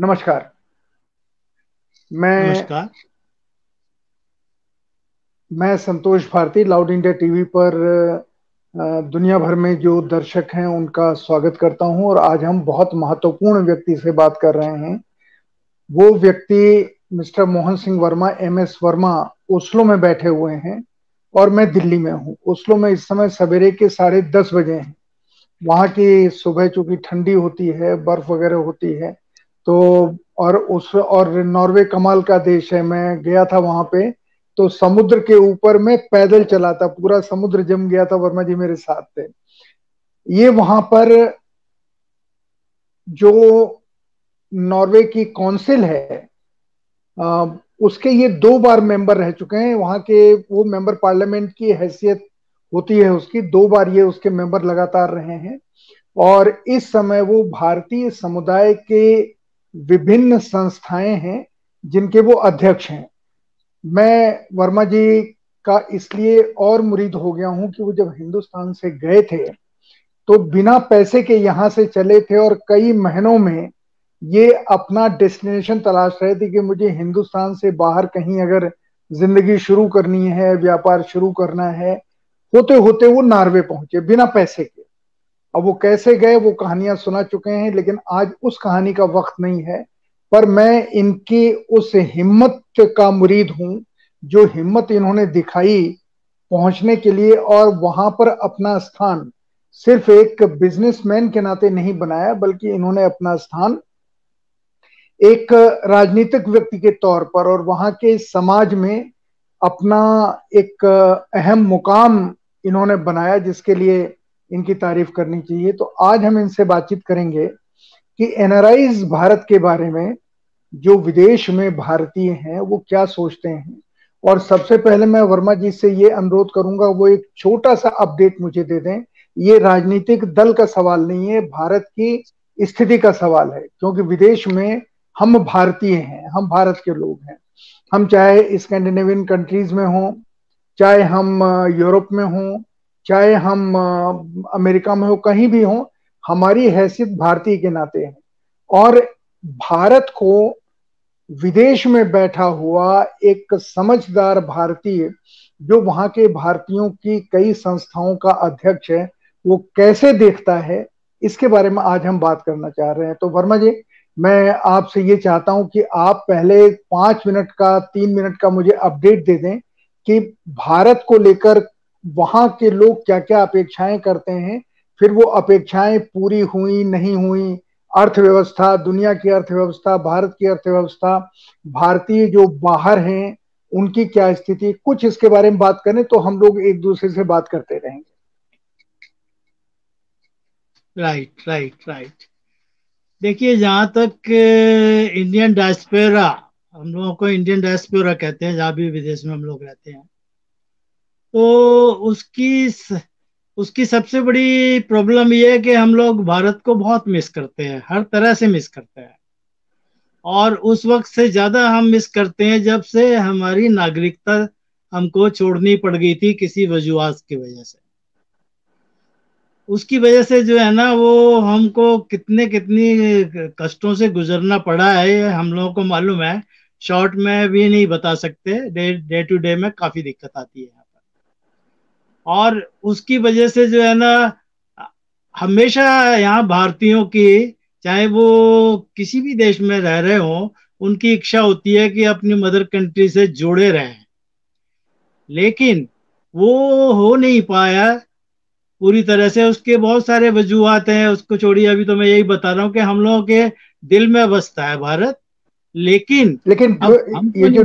नमस्कार। मैं नमस्कार। मैं Santosh Bharti loud India TV पर दुनिया भर में जो दर्शक हैं उनका स्वागत करता हूँ और आज हम बहुत महत्वपूर्ण व्यक्ति से बात कर रहे हैं। वो व्यक्ति mister Mohan Singh Verma M S Verma Oslo में बैठे हुए हैं और मैं दिल्ली में हूँ। ओस्लो में इस समय सवेरे के साढ़े दस बजे हैं। वहाँ की सुबह चूँकि ठंडी होती है बर्फ़ वगैरह होती है तो और उस और नॉर्वे कमाल का देश है मैं गया था वहाँ पे तो समुद्र के ऊपर में पैदल चला था पूरा समुद्र जम गया था वर्मा जी मेरे साथ थे ये वहाँ पर जो नॉर्वे की काउंसिल है आ, उसके ये दो बार मेंबर रह चुके हैं वहाँ के वो मेंबर पार्लियामेंट की हैसियत होती है उसकी दो बार ये उसके मेंबर लगातार रहे हैं। और इस समय वो भारतीय समुदाय के विभिन्न संस्थाएँ हैं जिनके वो अध्यक्ष हैं। मैं वर्मा जी का इसलिए और मुरीद हो गया हूँ कि वो जब हिंदुस्तान से गए थे तो बिना पैसे के यहाँ से चले थे और कई महीनों में ये अपना डेस्टिनेशन तलाश रहे थे कि मुझे हिंदुस्तान से बाहर कहीं अगर ज़िंदगी शुरू करनी है, व्यापार शुरू करना है होते होते वो नार्वे पहुँचे बिना पैसे के। अब वो कैसे गए, वो कहानियाँ सुना चुके हैं, लेकिन आज उस कहानी का वक्त नहीं है। पर मैं इनकी उस हिम्मत का मुरीद हूँ, जो हिम्मत इन्होंने दिखाई पहुँचने के लिए, और वहाँ पर अपना स्थान, सिर्फ़ एक बिजनेसमैन के नाते नहीं बनाया, बल्कि इन्होंने अपना स्थान एक राजनीतिक व्यक्ति के तौर पर, और वहाँ के समाज में अपना एक अहम मुकाम इन्होंने बनाया, जिसके लिए इनकी तारीफ़ करनी चाहिए। तो आज हम इनसे बातचीत करेंगे कि एनआरआईज भारत के बारे में, जो विदेश में भारतीय हैं, वो क्या सोचते हैं। और सबसे पहले मैं वर्मा जी से ये अनुरोध करूँगा, वो एक छोटा सा अपडेट मुझे दे दें। ये राजनीतिक दल का सवाल नहीं है, भारत की स्थिति का सवाल है, क्योंकि विदेश में हम भारतीय हैं, हम भारत के लोग हैं। हम चाहे स्कैंडिनेवियन कंट्रीज़ में हों, चाहे हम यूरोप में हों चाहे हम अमेरिका में हो, कहीं भी हो, हमारी हैसियत भारतीय के नाते है। और भारत को विदेश में बैठा हुआ एक समझदार भारतीय जो वहाँ के भारतीयों की कई संस्थाओं का अध्यक्ष है, वो कैसे देखता है, इसके बारे में आज हम बात करना चाह रहे हैं। तो वर्मा जी, मैं आपसे ये चाहता हूँ कि आप पहले पाँच मिनट का, तीन मिनट का मुझे अपडेट दे दें कि भारत को लेकर वहाँ के लोग क्या क्या अपेक्षाएँ करते हैं? फिर वो अपेक्षाएँ पूरी हुई, नहीं हुई? अर्थव्यवस्था, दुनिया की अर्थव्यवस्था, भारत की अर्थव्यवस्था, भारतीय जो बाहर हैं, उनकी क्या स्थिति? कुछ इसके बारे में बात करें तो हम लोग एक दूसरे से बात करते रहेंगे। राइट राइट राइट देखिए, जहाँ तक इंडियन डायस्पेरा हम लोगों को इंडियन डायस्पोरा कहते हैं, जहाँ भी विदेश में हम लोग रहते हैं। तो उसकी उसकी सबसे बड़ी प्रॉब्लम ये है कि हम लोग भारत को बहुत मिस करते हैं, हर तरह से मिस करते हैं। और उस वक्त से ज़्यादा हम मिस करते हैं जब से हमारी नागरिकता हमको छोड़नी पड़ गई थी किसी वजूहत की वजह से। उसकी वजह से जो है ना, वो हमको कितने कितनी कष्टों से गुजरना पड़ा है, हम लोगों को मालूम है। शॉर्ट में भी नहीं बता सकते, डे डे टू डे में काफ़ी दिक्कत आती है। और उसकी वजह से जो है ना हमेशा यहाँ भारतीयों की चाहे वो किसी भी देश में रह रहे हो उनकी इच्छा होती है कि अपनी मदर कंट्री से जुड़े रहें। लेकिन वो हो नहीं पाया। पूरी तरह से उसके बहुत सारे वजूहत हैं उसको छोड़िए अभी तो मैं यही बता रहा हूँ कि हम लोगों के दिल में बसता है भारत। लेकिन लेकिन ये जो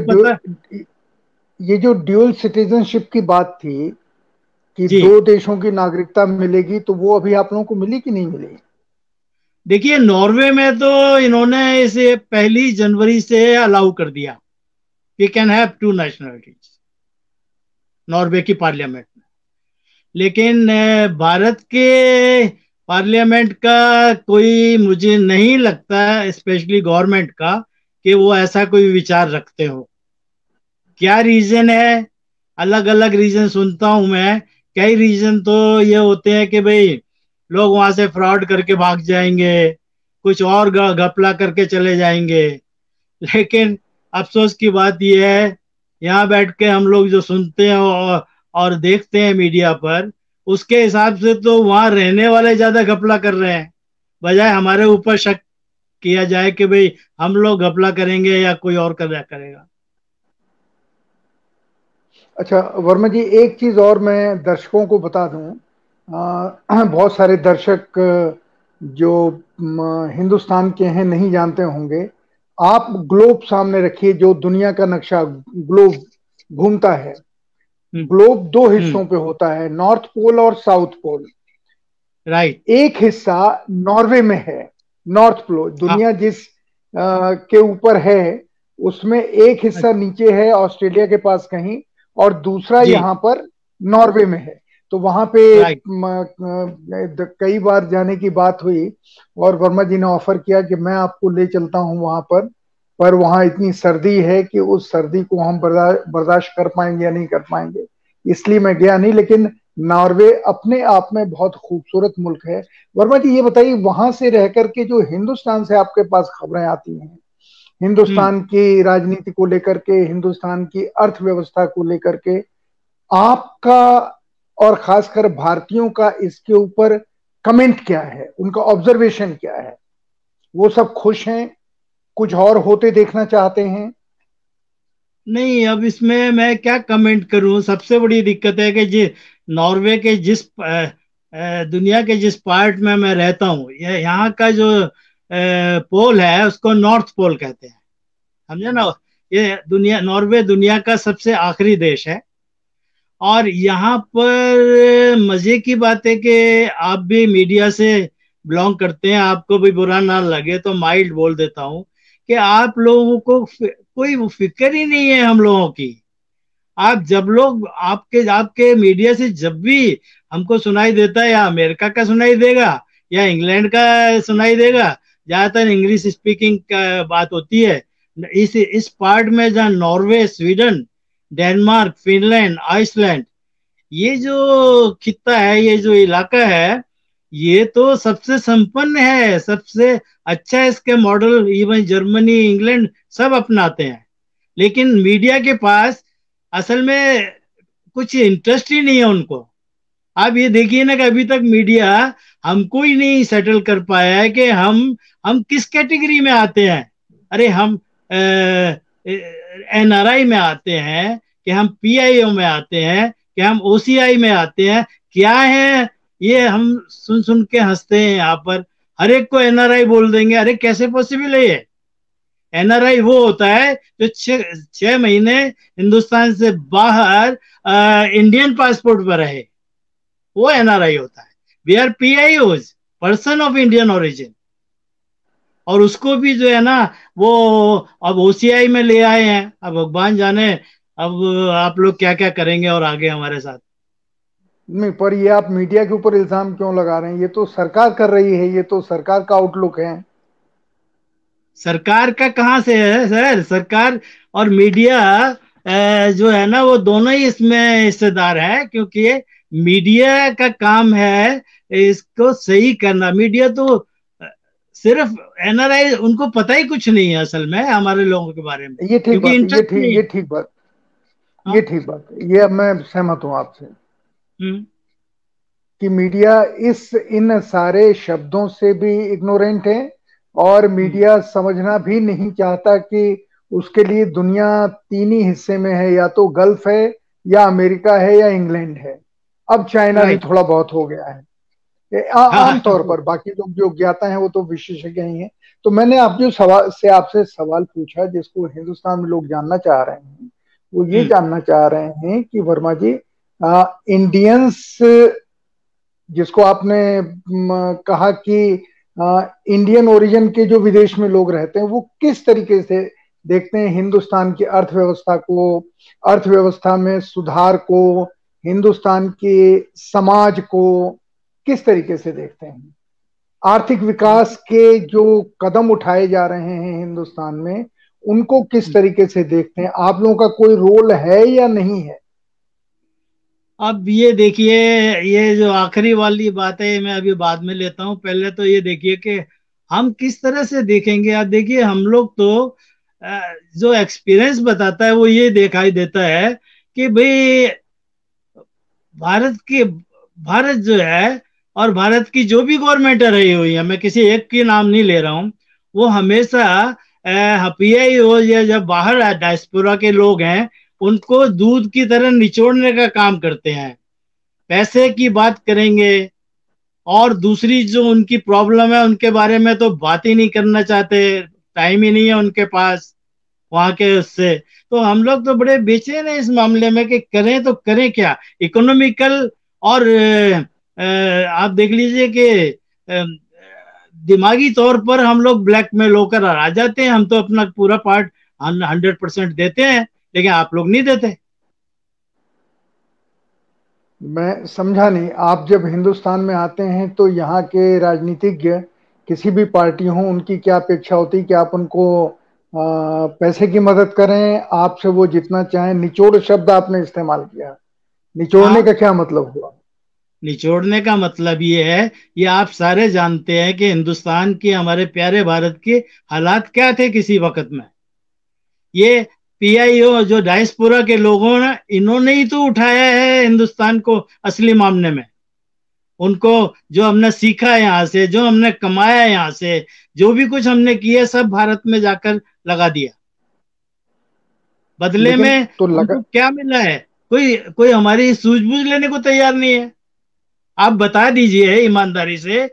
ये जो ड्यूअल सिटीजनशिप की बात थी कि दो देशों की नागरिकता मिलेगी तो वो अभी आप लोगों को मिली कि नहीं मिली? देखिए नॉर्वे में तो इन्होंने इसे पहली जनवरी से अलाउ कर दिया। We can have two nationalities Norway की पार्लियामेंट में। लेकिन भारत के पार्लियामेंट का कोई मुझे नहीं लगता स्पेशली गवर्नमेंट का कि वो ऐसा कोई विचार रखते हो। क्या रीजन है? अलग अलग रीजन सुनता हूँ मैं कई रीजन तो ये होते हैं कि भाई लोग वहाँ से फ्रॉड करके भाग जाएँगे कुछ और घपला करके चले जाएँगे। लेकिन अफसोस की बात यह है यहाँ बैठ के हम लोग जो सुनते हैं और, और देखते हैं मीडिया पर उसके हिसाब से तो वहाँ रहने वाले ज़्यादा घपला कर रहे हैं। बजाय हमारे ऊपर शक किया जाए कि भाई हम लोग घपला करेंगे या कोई और कर करेगा। अच्छा वर्मा जी एक चीज़ और मैं दर्शकों को बता दूँ बहुत सारे दर्शक जो हिंदुस्तान के हैं नहीं जानते होंगे आप ग्लोब सामने रखिए जो दुनिया का नक्शा ग्लोब घूमता है हम्म। ग्लोब दो हम्म। हिस्सों पे होता है नॉर्थ पोल और साउथ पोल राइट एक हिस्सा नॉर्वे में है नॉर्थ पोल दुनिया हाँ। जिस आ, के ऊपर है उसमें एक हिस्सा अच्छा। नीचे है ऑस्ट्रेलिया के पास कहीं और दूसरा यहाँ पर नॉर्वे में है। तो वहाँ पे कई बार जाने की बात हुई और वर्मा जी ने ऑफ़र किया कि मैं आपको ले चलता हूँ वहाँ पर पर वहाँ इतनी सर्दी है कि उस सर्दी को हम बर्दाश्त कर पाएँगे या नहीं कर पाएँगे। इसलिए मैं गया नहीं लेकिन नॉर्वे अपने आप में बहुत खूबसूरत मुल्क है। वर्मा जी ये बताइए वहाँ से रह करके जो हिंदुस्तान से आपके पास खबरें आती हैं हिंदुस्तान हम्म। की राजनीति को लेकर के हिंदुस्तान की अर्थव्यवस्था को लेकर के आपका और खासकर भारतीयों का इसके ऊपर कमेंट क्या है? उनका ऑब्जर्वेशन क्या है? वो सब खुश हैं? कुछ और होते देखना चाहते हैं? नहीं अब इसमें मैं क्या कमेंट करूँ? सबसे बड़ी दिक्कत है कि जी नॉर्वे के जिस दुनिया के जिस पार्ट में मैं रहता हूँ यहाँ का जो पोल है, उसको नॉर्थ पोल कहते हैं। समझे ना? ये दुनिया, नॉर्वे दुनिया का सबसे आखिरी देश है। और यहाँ पर मज़े की बात है कि आप भी मीडिया से बिलोंग करते हैं, आपको भी बुरा ना लगे तो माइल्ड बोल देता हूँ कि आप लोगों को कोई फ़िक्र ही नहीं है हम लोगों की। आप जब लोग आपके आपके मीडिया से जब भी हमको सुनाई देता है, या अमेरिका का सुनाई देगा, या इंग्लैंड का सुनाई देगा ज़्यादातर इंग्लिश स्पीकिंग बात होती है। इस इस पार्ट में जहाँ Norway Sweden Denmark Finland Iceland ये जो खिता है, ये जो इलाका है, ये तो सबसे संपन्न है, सबसे अच्छा इसके मॉडल इवन जर्मनी इंग्लैंड सब अपनाते हैं। लेकिन मीडिया के पास असल में कुछ इंटरेस्ट ही नहीं है उनको। आप ये देखिए ना कि अभी तक मीडिया हमको ही नहीं सेटल कर पाया है कि हम हम किस कैटेगरी में आते हैं। अरे हम एनआरआई में आते हैं कि हम पी पीआईओ में आते हैं कि हम ओसीआई में आते हैं। क्या है? ये हम सुन सुन के हँसते हैं यहाँ पर। हर एक को एनआरआई बोल देंगे। अरे कैसे पॉसिबल है ये? एनआरआई वो होता है जो छह महीने हिंदुस्तान से बाहर आ, इंडियन पासपोर्ट पर रहे। वो एनआरआई होता है। We are P I person of Indian origin और उसको भी जो है ना वो अब ओसीआई में ले आए हैं। अब भगवान जाने अब आप लोग क्या क्या करेंगे और आगे हमारे साथ। नहीं पर ये आप मीडिया के ऊपर इल्ज़ाम क्यों लगा रहे हैं? ये तो सरकार कर रही है ये तो सरकार का आउटलुक है। सरकार का कहाँ से है सर? सरकार और मीडिया जो है ना वो दोनों ही इसमें हिस्सेदार है क्योंकि मीडिया का काम है इसको सही करना। मीडिया तो सिर्फ़ एनआरआई उनको पता ही कुछ नहीं है असल में हमारे लोगों के बारे में। ये ठीक बात ये ठीक ये ठीक बात ये ठीक बात ये मैं सहमत हूँ आपसे हम्म। कि मीडिया इस इन सारे शब्दों से भी इग्नोरेंट है और हम्म। मीडिया समझना भी नहीं चाहता कि उसके लिए दुनिया तीन ही हिस्से में है या तो गल्फ है या अमेरिका है या इंग्लैंड है। अब चाइना भी थोड़ा बहुत हो गया है हाँ, हाँ। आमतौर पर बाकी लोग जो ज्ञाता हैं वो तो विशेषज्ञ ही हैं तो मैंने आप जो सवाल से आपसे सवाल पूछा जिसको हिंदुस्तान में लोग जानना चाह रहे हैं वो ये हम्म। जानना चाह रहे हैं कि वर्मा जी इंडियंस जिसको आपने कहा कि इंडियन ओरिजिन के जो विदेश में लोग रहते हैं वो किस तरीके से देखते हैं हिंदुस्तान की अर्थव्यवस्था को अर्थव्यवस्था में सुधार को हिंदुस्तान के समाज को किस तरीके से देखते हैं? आर्थिक विकास के जो कदम उठाए जा रहे हैं हिंदुस्तान में, उनको किस तरीके से देखते हैं? आप लोगों का कोई रोल है या नहीं है? अब ये देखिए, ये जो आखिरी वाली बात है, मैं अभी बाद में लेता हूँ। पहले तो ये देखिए कि हम किस तरह से देखेंगे? आप देखिए, हम लोग तो जो एक्सपीरियंस बताता है, वो ये दिखाई देता है कि भाई भारत के, भारत जो है और भारत की जो भी गवर्नमेंट रही हुई है, मैं किसी एक की नाम नहीं ले रहा हूँ, वो हमेशा पीआई हो या जब बाहर डायस्पोरा के लोग हैं, उनको दूध की तरह निचोड़ने का काम करते हैं। पैसे की बात करेंगे और दूसरी जो उनकी प्रॉब्लम है, उनके बारे में तो बात ही नहीं करना चाहते टाइम ही नहीं है उनके पास। वहाँ के उससे। तो हम लोग तो बड़े बेचैन है इस मामले में कि करें तो करें क्या? इकोनॉमिकल और आप देख लीजिए कि दिमागी तौर पर हम लोग ब्लैक में होकर आ जाते हैं। हम तो अपना पूरा पार्ट हंड्रेड परसेंट देते हैं, लेकिन आप लोग नहीं देते। मैं समझा नहीं। आप जब हिंदुस्तान में आते हैं तो यहाँ के राजनीतिज्ञ, किसी भी पार्टी हो, उनकी क्या अपेक्षा होती है कि आप उनको पैसे की मदद करें आपसे वो जितना चाहे। निचोड़ शब्द आपने इस्तेमाल किया। निचोड़ने का क्या मतलब हुआ? निचोड़ने का मतलब ये है ये आप सारे जानते हैं कि हिंदुस्तान के हमारे प्यारे भारत के हालात क्या थे किसी वक्त में। ये पीआईओ जो डायस्पोरा के लोगों ने इन्होंने ही तो उठाया है हिंदुस्तान को असली मामले में। उनको जो हमने सीखा है यहाँ से जो हमने कमाया यहाँ से जो भी कुछ हमने किया सब भारत में जाकर लगा दिया। बदले में तो लगा... क्या मिला है? कोई कोई हमारी सूझबूझ लेने को तैयार नहीं है। आप बता दीजिए ईमानदारी से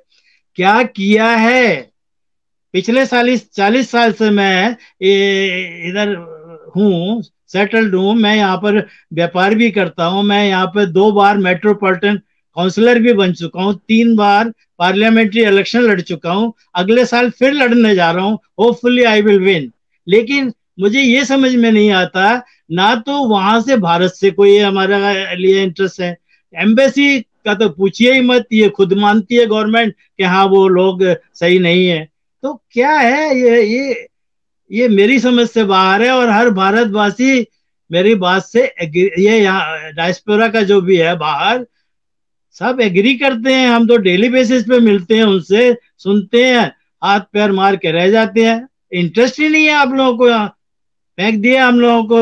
क्या किया है? पिछले चालीस चालीस साल से मैं इधर हूँ सेटल्ड हूँ मैं यहाँ पर व्यापार भी करता हूँ मैं यहाँ पर दो बार मेट्रोपॉलिटन काउंसलर भी बन चुका हूँ, तीन बार पार्लियामेंट्री इलेक्शन लड़ चुका हूँ, अगले साल फिर लड़ने जा रहा हूँ होपफुली आई विल विन लेकिन मुझे ये समझ में नहीं आता, ना तो वहाँ से भारत से कोई हमारा लिए इंटरेस्ट है। एम्बेसी का तो पूछिए ही मत, ये खुद मानती है गवर्नमेंट कि हाँ वो लोग सही नहीं है। तो क्या है ये ये ये मेरी समझ से बाहर है और हर भारतवासी मेरी बात से ये यहाँ डायस्पोरा का जो भी है बाहर सब एग्री करते हैं हम तो डेली बेसिस पे मिलते हैं उनसे सुनते हैं हाथ पैर मार के रह जाते हैं। इंटरेस्ट ही नहीं है आप लोगों को फेंक दिया हम लोगों को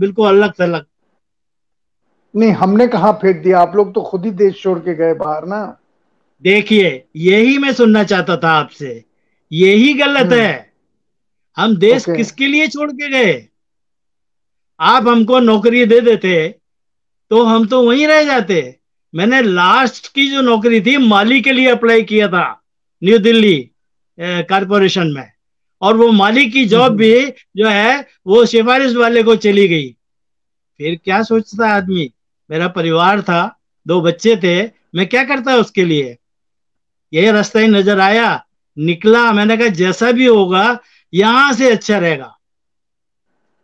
बिल्कुल अलग थलग नहीं हमने कहा फेंक दिया? आप लोग तो खुद ही देश छोड़ के गए बाहर ना। देखिए यही मैं सुनना चाहता था आपसे। यही गलत हम्म। है। हम देश किसके लिए छोड़ के गए? आप हमको नौकरी दे देते। तो हम तो वहीं रह जाते। मैंने लास्ट की जो नौकरी थी माली के लिए अप्लाई किया था न्यू दिल्ली कारपोरेशन में। और वो माली की जॉब हम्म। भी जो है वो सिफारिश वाले को चली गई। फिर क्या सोचता आदमी? मेरा परिवार था दो बच्चे थे मैं क्या करता उसके लिए? यही रास्ता ही नज़र आया निकला। मैंने कहा जैसा भी होगा यहाँ से अच्छा रहेगा।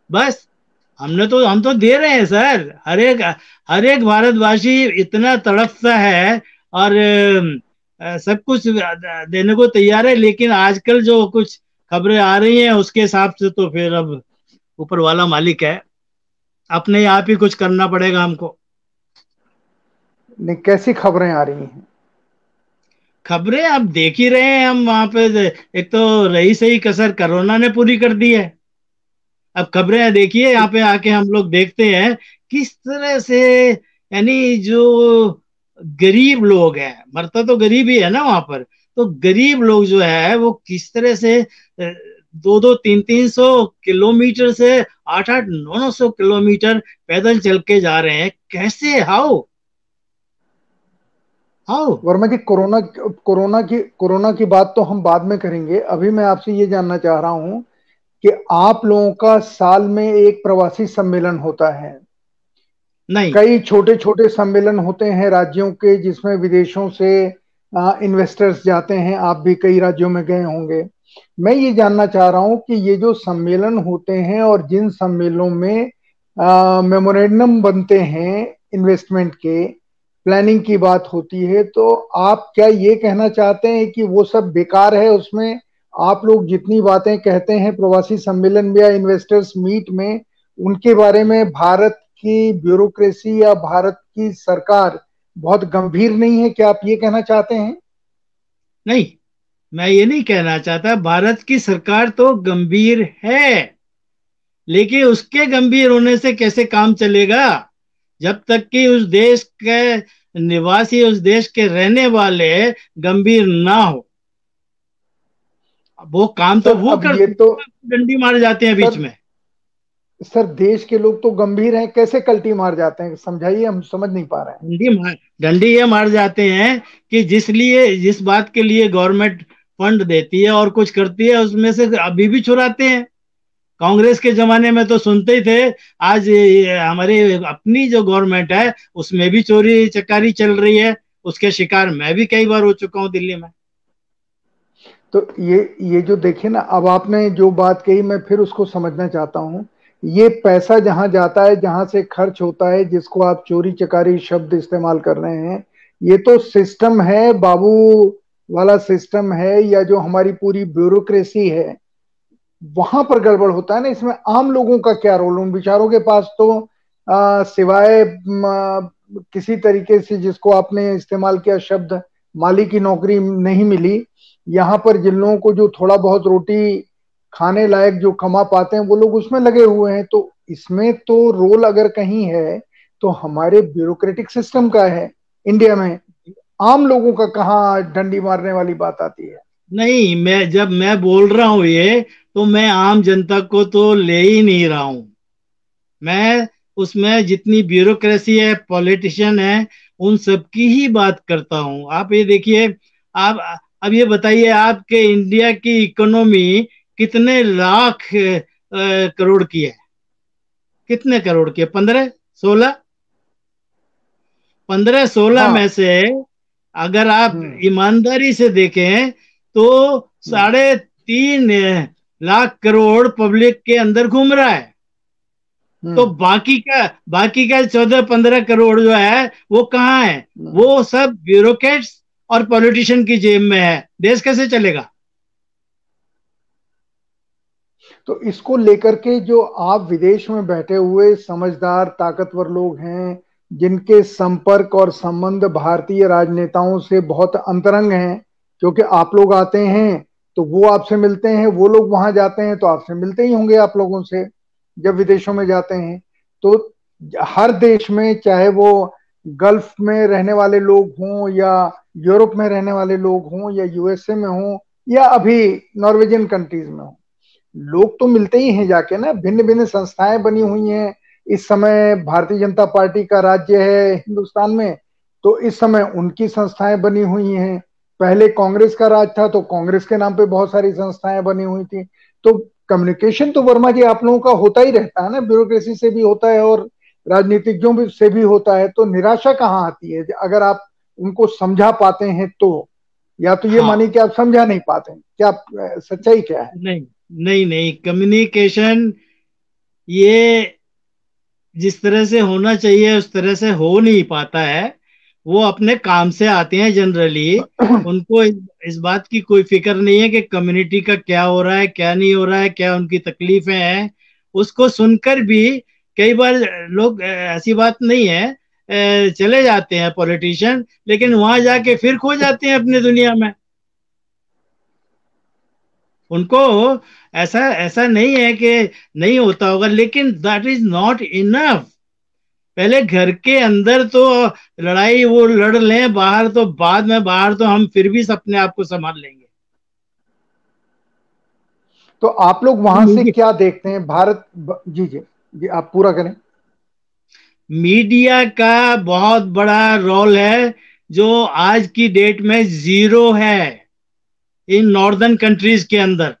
बस हमने तो हम तो दे रहे हैं सर। हर एक हर एक भारतवासी इतना तड़पता है और सब कुछ देने को तैयार है लेकिन आजकल जो कुछ खबरें आ रही हैं उसके हिसाब से तो फिर अब ऊपर वाला मालिक है। अपने आप ही कुछ करना पड़ेगा हमको। नहीं कैसी खबरें आ रही हैं? खबरें आप देख ही रहे हैं हम वहाँ पे एक तो रही सही कसर कोरोना ने पूरी कर दी है। अब खबरें देखिए, यहाँ पे आके हम लोग देखते हैं किस तरह से, यानी जो गरीब लोग हैं, मरता तो गरीब ही है ना वहाँ पर तो गरीब लोग जो है, वो किस तरह से दो दो तीन तीन सौ किलोमीटर से आठ आठ नौ नौ सौ किलोमीटर पैदल चल के जा रहे हैं, कैसे, how? How? Verma ji, corona corona की कोरोना की बात तो हम बाद में करेंगे। अभी मैं आपसे ये जानना चाह रहा हूँ कि आप लोगों का साल में एक प्रवासी सम्मेलन होता है। नहीं। कई छोटे छोटे सम्मेलन होते हैं राज्यों के जिसमें विदेशों से इन्वेस्टर्स जाते हैं। आप भी कई राज्यों में गए होंगे। मैं ये जानना चाह रहा हूँ कि ये जो सम्मेलन होते हैं और जिन सम्मेलनों में मेमोरेंडम बनते हैं इन्वेस्टमेंट के प्लानिंग की बात होती है तो आप क्या ये कहना चाहते हैं कि वो सब बेकार है उसमें? आप लोग जितनी बातें कहते हैं, प्रवासी सम्मेलन में या इन्वेस्टर्स मीट में, उनके बारे में भारत की ब्यूरोक्रेसी या भारत की सरकार बहुत गंभीर नहीं है, क्या आप ये कहना चाहते हैं? नहीं, मैं ये नहीं कहना चाहता। भारत की सरकार तो गंभीर है, लेकिन उसके गंभीर होने से कैसे काम चलेगा? जब तक कि उस देश के निवासी, उस देश के रहने वाले गंभीर ना हो। वो काम तो वो कर तो डंडी मार जाते हैं बीच में। सर देश के लोग तो गंभीर हैं कैसे कल्टी मार जाते हैं? समझाइए हम समझ नहीं पा रहे हैं। डंडी मार डंडी ये मार जाते हैं कि जिस लिए जिस बात के लिए गवर्नमेंट फंड देती है और कुछ करती है उसमें से अभी भी चुराते हैं। कांग्रेस के जमाने में तो सुनते ही थे आज हमारी अपनी जो गवर्नमेंट है उसमें भी चोरी चकारी चल रही है उसके शिकार मैं भी कई बार हो चुका हूँ दिल्ली में। तो ये ये जो देखिए ना अब आपने जो बात कही मैं फिर उसको समझना चाहता हूँ। ये पैसा जहाँ जाता है जहाँ से खर्च होता है जिसको आप चोरी चकारी शब्द इस्तेमाल कर रहे हैं ये तो सिस्टम है बाबू वाला सिस्टम है या जो हमारी पूरी ब्यूरोक्रेसी है वहाँ पर गड़बड़ होता है ना इसमें आम लोगों का क्या रोल उन बिचारों के पास तो आ, सिवाय किसी तरीके से जिसको आपने इस्तेमाल किया शब्द माली की नौकरी नहीं मिली यहाँ पर जिन लोगों को जो थोड़ा बहुत रोटी खाने लायक जो कमा पाते हैं, वो लोग उसमें लगे हुए हैं। तो इसमें तो रोल अगर कहीं है तो हमारे ब्यूरोक्रेटिक सिस्टम का है इंडिया में। आम लोगों का कहा डंडी मारने वाली बात आती है? नहीं, मैं, जब मैं बोल रहा हूँ ये तो मैं आम जनता को तो ले ही नहीं रहा हूँ। मैं, उसमें जितनी ब्यूरोक्रेसी है, पॉलिटिशियन है, उन सबकी ही बात करता हूँ। आप ये देखिए, आप अब ये बताइए आपके इंडिया की इकोनॉमी कितने लाख करोड़ की है कितने करोड़ की है पंद्रह सोलह पंद्रह सोलह हाँ। में से अगर आप हम्म। ईमानदारी से देखें तो हम्म। साढ़े तीन लाख करोड़ पब्लिक के अंदर घूम रहा है हम्म। तो बाकी का बाकी का चौदह पंद्रह करोड़ जो है वो कहाँ है वो सब ब्यूरोक्रेट्स और पॉलिटिशियन की जेब में है। देश कैसे चलेगा? तो इसको लेकर के जो आप विदेश में बैठे हुए समझदार, ताकतवर लोग हैं, जिनके संपर्क और संबंध भारतीय राजनेताओं से बहुत अंतरंग हैं, क्योंकि आप लोग आते हैं तो वो आपसे मिलते हैं, वो लोग वहाँ जाते हैं तो आपसे मिलते ही होंगे आप लोगों से, जब विदेशों में जाते हैं। तो हर देश में, चाहे वो गल्फ में रहने वाले लोग हों या यूरोप में रहने वाले लोग हों या यूएसए में हों या अभी नॉर्वेजियन कंट्रीज़ में हों। लोग तो मिलते ही हैं जाके ना भिन्न भिन्न संस्थाएँ बनी हुई हैं। इस समय भारतीय जनता पार्टी का राज्य है हिंदुस्तान में तो इस समय उनकी संस्थाएँ बनी हुई हैं। पहले कांग्रेस का राज था तो कांग्रेस के नाम पे बहुत सारी संस्थाएँ बनी हुई थी। तो कम्युनिकेशन तो वर्मा जी आप लोगों का होता ही रहता है ना, ब्यूरोक्रेसी से भी होता है और राजनीतिज्ञों से भी होता है तो निराशा कहाँ आती है? अगर आप उनको समझा पाते हैं तो। या तो ये हाँ। मानिए कि आप समझा नहीं पाते क्या सच्चाई क्या है? नहीं नहीं नहीं। कम्युनिकेशन ये जिस तरह से होना चाहिए उस तरह से हो नहीं पाता है। वो अपने काम से आते हैं जनरली। उनको इस बात की कोई फ़िक्र नहीं है कि कम्युनिटी का क्या हो रहा है क्या नहीं हो रहा है क्या उनकी तकलीफें हैं। उसको सुनकर भी कई बार लोग ऐसी बात नहीं है चले जाते हैं पॉलिटिशियन लेकिन वहाँ जाके फिर खो जाते हैं अपनी दुनिया में। उनको ऐसा ऐसा नहीं है कि नहीं होता होगा लेकिन दैट इज़ नॉट इनफ पहले घर के अंदर तो लड़ाई वो लड़ लें बाहर तो बाद में बाहर तो हम फिर भी अपने आप को संभाल लेंगे। तो आप लोग वहाँ से क्या देखते हैं? भारत जी जी। जी आप पूरा करें। मीडिया का बहुत बड़ा रोल है जो आज की डेट में ज़ीरो है इन नॉर्दर्न कंट्रीज़ के अंदर।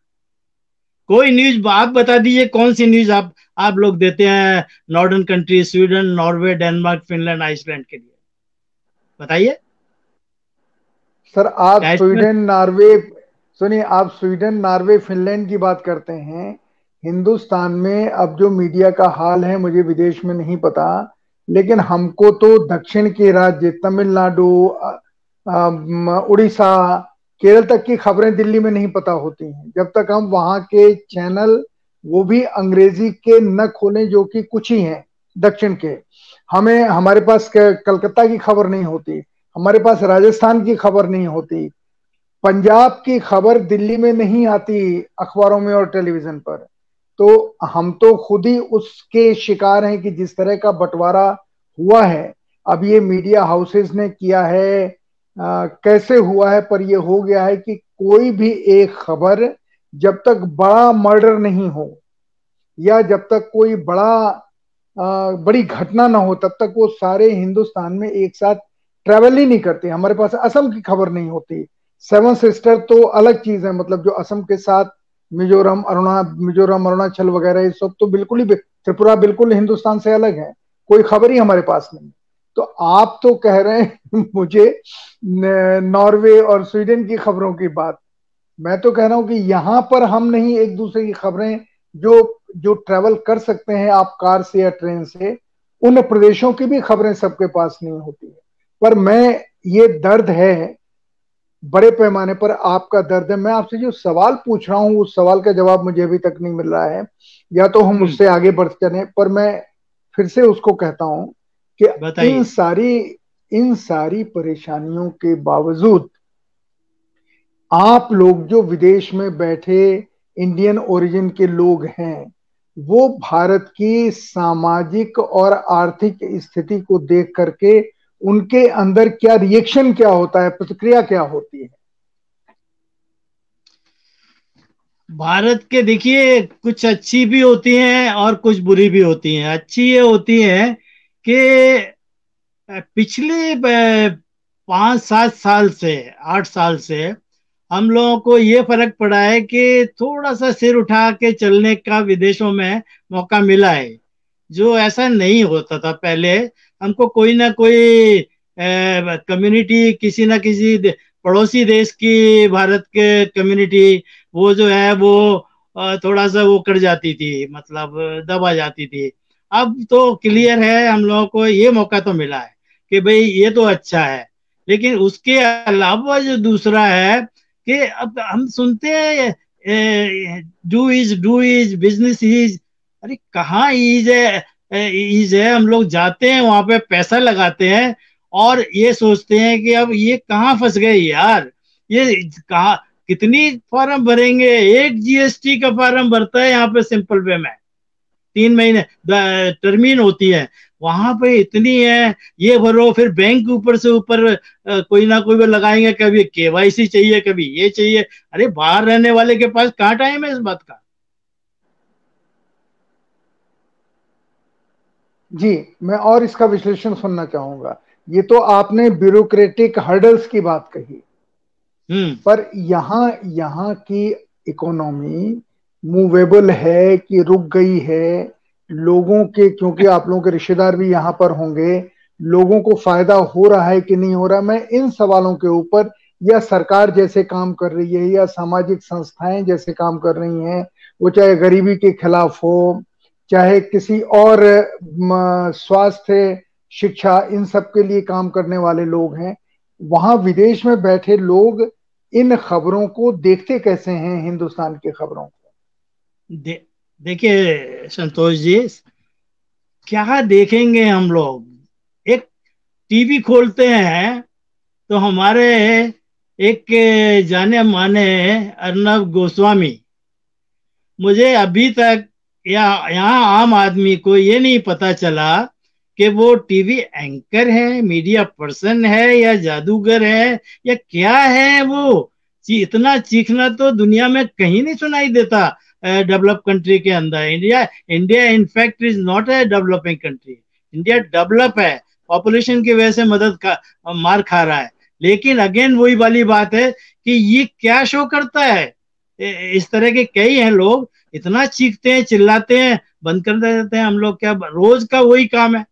कोई न्यूज़ आप बता दीजिए कौन सी न्यूज़ आप आप लोग देते हैं northern country Sweden Norway Denmark Finland Iceland के लिए। बताइए। सर आप स्वीडन नॉर्वे सुनिए आप स्वीडन नॉर्वे फिनलैंड की बात करते हैं। हिंदुस्तान में अब जो मीडिया का हाल है, मुझे विदेश में नहीं पता, लेकिन हमको तो दक्षिण के राज्य, तमिलनाडु उड़ीसा, केरल तक की खबरें दिल्ली में नहीं पता होती हैं। जब तक हम वहाँ के चैनल, वो भी अंग्रेज़ी के न खोलें, जो कि कुछ ही हैं, दक्षिण के, हमें, हमारे पास कलकत्ता की खबर नहीं होती, हमारे पास राजस्थान की खबर नहीं होती, पंजाब की खबर दिल्ली में नहीं आती अखबारों में और टेलीविज़न पर। तो हम तो खुद ही उसके शिकार हैं कि जिस तरह का बंटवारा हुआ है। अब ये मीडिया हाउसेस ने किया है आ, कैसे हुआ है पर ये हो गया है कि कोई भी एक खबर जब तक बड़ा मर्डर नहीं हो या जब तक कोई बड़ा आ, बड़ी घटना ना हो तब तक वो सारे हिंदुस्तान में एक साथ ट्रेवल ही नहीं करते। हमारे पास असम की खबर नहीं होती। सेवन सिस्टर तो अलग चीज़ है मतलब जो असम के साथ मिजोरम, अरुणा, मिजोरम, अरुणाचल वगैरह, ये सब तो बिल्कुल ही त्रिपुरा बिल्कुल हिंदुस्तान से अलग है। कोई खबर ही हमारे पास नहीं। तो आप तो कह रहे हैं, मुझे नॉर्वे और स्वीडन की खबरों की बात। मैं तो कह रहा हूँ कि यहाँ पर हम नहीं, एक दूसरे की खबरें जो जो ट्रेवल कर सकते हैं आप कार से या ट्रेन से, उन प्रदेशों की भी खबरें सबके पास नहीं होती है। पर मैं, ये दर्द है बड़े पैमाने पर आपका दर्द है। मैं आपसे जो सवाल पूछ रहा हूँ उस सवाल का जवाब मुझे अभी तक नहीं मिल रहा है। या तो हम हम्म। उससे आगे बढ़ चले पर मैं फिर से उसको कहता हूँ कि इन सारी इन सारी परेशानियों के बावजूद आप लोग जो विदेश में बैठे इंडियन ओरिजिन के लोग हैं वो भारत की सामाजिक और आर्थिक स्थिति को देख करके उनके अंदर क्या रिएक्शन क्या होता है, प्रतिक्रिया क्या होती है? भारत के देखिए, कुछ अच्छी भी होती हैं और कुछ बुरी भी होती हैं। अच्छी ये होती है कि पिछले पाँच सात साल से, आठ साल से हम लोगों को ये फ़र्क पड़ा है कि थोड़ा सा सिर उठा के चलने का विदेशों में मौका मिला है। जो ऐसा नहीं होता था पहले हमको कोई ना कोई कम्युनिटी किसी ना किसी पड़ोसी देश की, भारत के कम्युनिटी वो जो है, वो थोड़ा सा वो कर जाती थी मतलब दबा जाती थी। अब तो क्लियर है, हम लोगों को ये मौका तो मिला है कि भाई ये तो अच्छा है। लेकिन उसके अलावा जो दूसरा है कि अब हम सुनते हैं do is do is business is अरे कहा इज़ है? इज़ है हम लोग जाते हैं, वहाँ पे पैसा लगाते हैं और ये सोचते हैं कि अब ये कहाँ फंस गए यार? ये कहा, कितनी फॉर्म भरेंगे? एक जीएसटी का फॉर्म भरता है यहाँ पे सिंपल वे में। तीन महीने टर्मीन होती है। वहाँ पे इतनी है, ये भरो, फिर बैंक ऊपर से ऊपर कोई ना कोई लगाएँगे, कभी केवाईसी चाहिए, कभी ये चाहिए। अरे बाहर रहने वाले के पास कहाँ टाइम है इस बात का? जी मैं और इसका विश्लेषण सुनना चाहूँगा। ये तो आपने ब्यूरोक्रेटिक हर्डल्स की बात कही। हम्म। पर यहाँ यहाँ की इकोनॉमी मूवेबल है कि रुक गई है? लोगों के क्योंकि आप लोगों के रिश्तेदार भी यहाँ पर होंगे लोगों को फ़ायदा हो रहा है कि नहीं हो रहा? मैं इन सवालों के ऊपर या सरकार जैसे काम कर रही है या सामाजिक संस्थाएँ जैसे काम कर रही हैं वो चाहे गरीबी के खिलाफ हो चाहे किसी और स्वास्थ्य शिक्षा इन सब के लिए काम करने वाले लोग हैं वहाँ विदेश में बैठे लोग इन खबरों को देखते कैसे हैं हिंदुस्तान की खबरों को? दे, देखिए संतोष जी क्या देखेंगे हम लोग? एक टीवी खोलते हैं तो हमारे एक जाने माने अर्नब गोस्वामी। मुझे अभी तक या, यहाँ आम आदमी को ये नहीं पता चला कि वो टीवी एंकर है मीडिया पर्सन है, या जादूगर है, या क्या है वो? इतना चीखना तो दुनिया में कहीं नहीं सुनाई देता डेवलप कंट्री के अंदर। India India in fact is not a developing country India develop है। पॉपुलेशन की वजह से मदद का मार खा रहा है। लेकिन अगेन वही वाली बात है कि ये क्या शो करता है? इस तरह के कई हैं लोग, इतना चीखते हैं, चिल्लाते हैं, बंद कर देते हैं हम लोग, क्या रोज का वही काम है।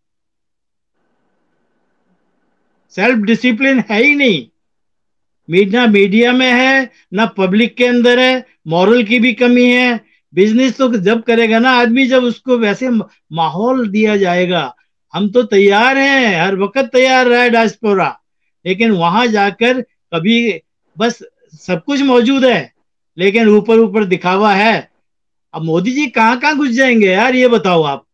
सेल्फ डिसिप्लिन है ही नहीं। मीडिया मीडिया में है, ना पब्लिक के अंदर है, मॉरल की भी कमी है। बिज़नेस तो जब करेगा ना आदमी, जब उसको वैसे माहौल दिया जाएगा। हम तो तैयार हैं, हर वक्त तैयार रहा है डायस्पोरा लेकिन वहाँ जाकर कभी बस सब कुछ मौजूद है। लेकिन ऊपर ऊपर दिखावा है। अब मोदी जी कहाँ कहाँ घुस जाएँगे यार, ये बताओ आप।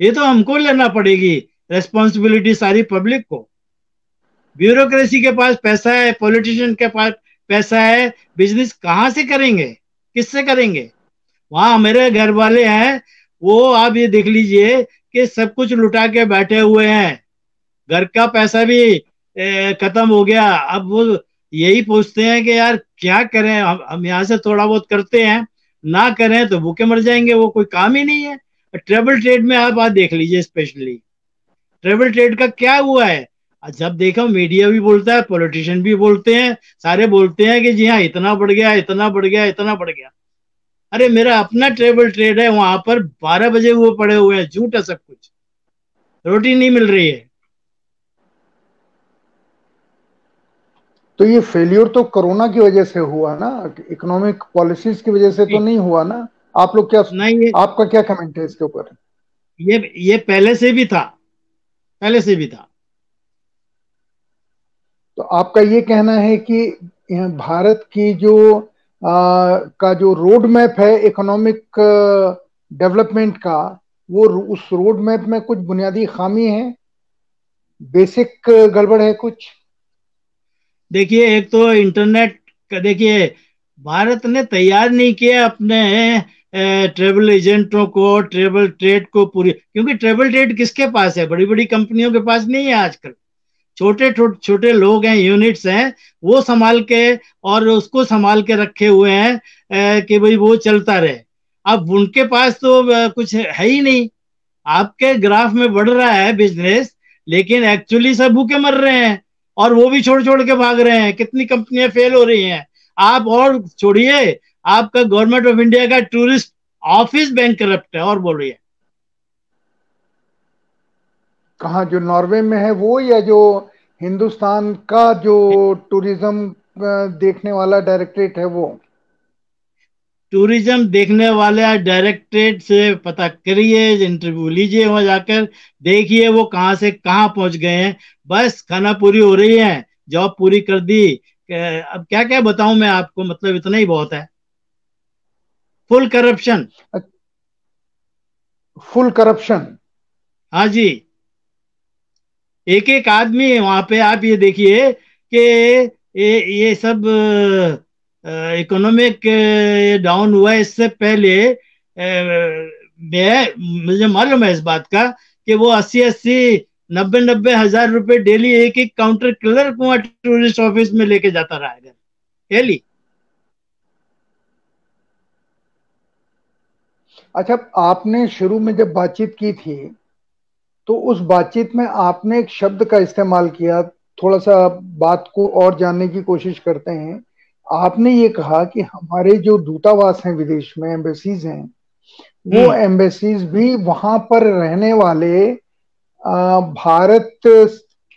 ये तो हमको लेना पड़ेगी रेस्पॉन्सिबिलिटी सारी पब्लिक को। ब्यूरोक्रेसी के पास पैसा है पॉलिटिशियन के पास पैसा है बिज़नेस कहाँ से करेंगे, किससे करेंगे? वहाँ मेरे घर वाले हैं, वो आप ये देख लीजिए कि सब कुछ लुटा के बैठे हुए हैं। घर का पैसा भी खत्म हो गया। अब वो यही पूछते हैं कि यार क्या करें? हम, हम यहाँ से थोड़ा बहुत करते हैं। ना करें तो भूखे मर जाएँगे वो कोई काम ही नहीं है। ट्रेवल ट्रेड में आप बात देख लीजिए स्पेशली। ट्रेवल ट्रेड का क्या हुआ है? जब देखो मीडिया भी बोलता है पॉलिटिशियन भी बोलते हैं सारे बोलते हैं कि जी हाँ इतना बढ़ गया इतना बढ़ गया इतना बढ़ गया। अरे मेरा अपना ट्रेवल ट्रेड है वहाँ पर बारह बजे वो पड़े हुए हैं झूठ है सब कुछ। रोटी नहीं मिल रही है। तो ये फेलियर तो कोरोना की वजह से हुआ ना? इकोनॉमिक पॉलिसीज़ की वजह से तो नहीं हुआ ना? आप लोग क्या नहीं आपका क्या कमेंट है इसके ऊपर? ये ये पहले से भी था। पहले से भी था। तो आपका ये कहना है कि भारत की जो आ, का जो रोड मैप है इकोनॉमिक डेवलपमेंट का वो उस रोड मैप में कुछ बुनियादी खामी है? बेसिक गड़बड़ है कुछ? देखिए, एक तो इंटरनेट का, देखिए, भारत ने तैयार नहीं किया अपने ट्रेवल एजेंटों को ट्रेवल ट्रेड को पूरी, क्योंकि ट्रेवल ट्रेड किसके पास है? बड़ी बड़ी कंपनियों के पास नहीं है आजकल। छोटे छोटे लोग हैं यूनिट्स हैं, वो संभाल के और उसको संभाल के रखे हुए हैं कि भाई वो चलता रहे। अब उनके पास तो कुछ है ही नहीं। आपके ग्राफ में बढ़ रहा है बिज़नेस लेकिन एक्चुअली सब भूखे मर रहे हैं। और वो भी छोड़ छोड़ के भाग रहे हैं। कितनी कंपनियाँ फेल हो रही हैं। आप और छोड़िए, आपका गवर्नमेंट ऑफ़ इंडिया का टूरिस्ट ऑफ़िस बैंक करप्ट है, और बोल रही है। कहा, जो नॉर्वे में है, वो या जो हिंदुस्तान का जो टूरिज़्म देखने वाला डायरेक्टरेट है वो? टूरिज़्म देखने वाले आज डायरेक्टरेट से पता करिए इंटरव्यू लीजिए वहाँ जाकर देखिए वो कहाँ से कहाँ पहुँच गए हैं। बस खाना पूरी हो रही है जॉब पूरी कर दी। अब क्या क्या बताऊँ मैं आपको मतलब इतना ही बहुत है। Full corruption. Full corruption. हाँ जी। एक एक आदमी वहाँ पे आप ये देखिए कि ये ये सब इकोनॉमिक डाउन हुआ इससे पहले मैं, मुझे मालूम है इस बात का कि वो अस्सी अस्सी नब्बे नब्बे हज़ार रुपए डेली एक एक काउंटर क्लर्क वहाँ टूरिस्ट ऑफ़िस में लेके जाता रहा है। डेली अच्छा आपने शुरू में जब बातचीत की थी तो उस बातचीत में आपने एक शब्द का इस्तेमाल किया, थोड़ा सा बात को और जानने की कोशिश करते हैं। आपने ये कहा कि हमारे जो दूतावास हैं विदेश में एम्बेसीज हैं वो एम्बेसीज हम्म। भी वहाँ पर रहने वाले भारत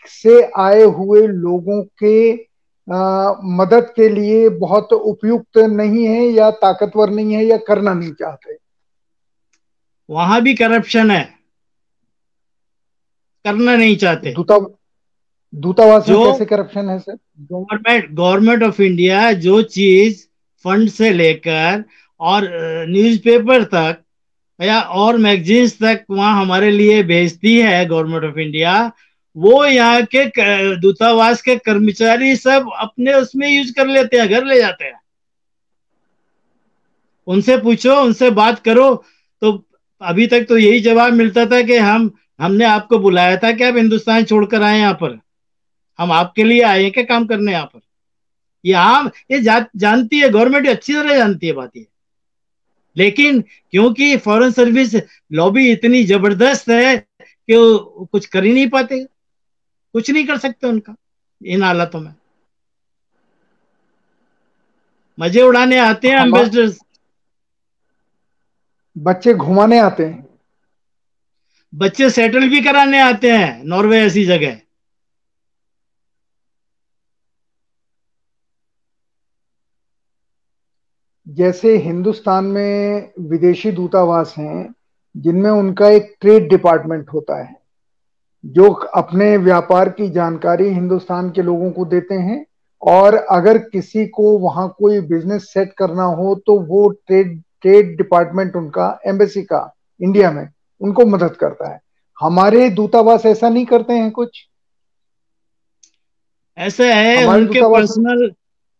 से आए हुए लोगों के आ, मदद के लिए बहुत उपयुक्त नहीं है या ताकतवर नहीं है या करना नहीं चाहते। वहाँ भी करप्शन है। करना नहीं चाहते। दूता दूतावास में कैसे करप्शन है sir government government of India जो चीज़ फंड से लेकर और न्यूज़पेपर तक या और मैगजीन्स तक वहाँ हमारे लिए भेजती है गवर्नमेंट ऑफ़ इंडिया वो यहाँ के दूतावास के कर्मचारी सब अपने उसमें यूज़ कर लेते हैं घर ले जाते हैं। उनसे पूछो उनसे बात करो तो अभी तक तो यही जवाब मिलता था कि हम हमने आपको बुलाया था कि आप हिंदुस्तान छोड़कर आए यहाँ पर। हम आपके लिए आए हैं क्या काम करने यहाँ पर? ये आम ये जा, जानती है गवर्नमेंट अच्छी तरह जानती है बात ये। लेकिन क्योंकि फॉरेन सर्विस लॉबी इतनी ज़बरदस्त है कि वो कुछ कर ही नहीं पाते। कुछ नहीं कर सकते उनका इन हालातों में। मज़े उड़ाने आते हैं एम्बेसडर्स बच्चे घुमाने आते हैं। बच्चे सेटल भी कराने आते हैं नॉर्वे ऐसी जगह। जैसे हिंदुस्तान में विदेशी दूतावास हैं जिनमें उनका एक ट्रेड डिपार्टमेंट होता है जो अपने व्यापार की जानकारी हिंदुस्तान के लोगों को देते हैं और अगर किसी को वहाँ कोई बिज़नेस सेट करना हो तो वो ट्रेड ट्रेड डिपार्टमेंट उनका एम्बेसी का इंडिया में उनको मदद करता है। हमारे दूतावास ऐसा नहीं करते हैं कुछ? ऐसा है उनके पर्सनल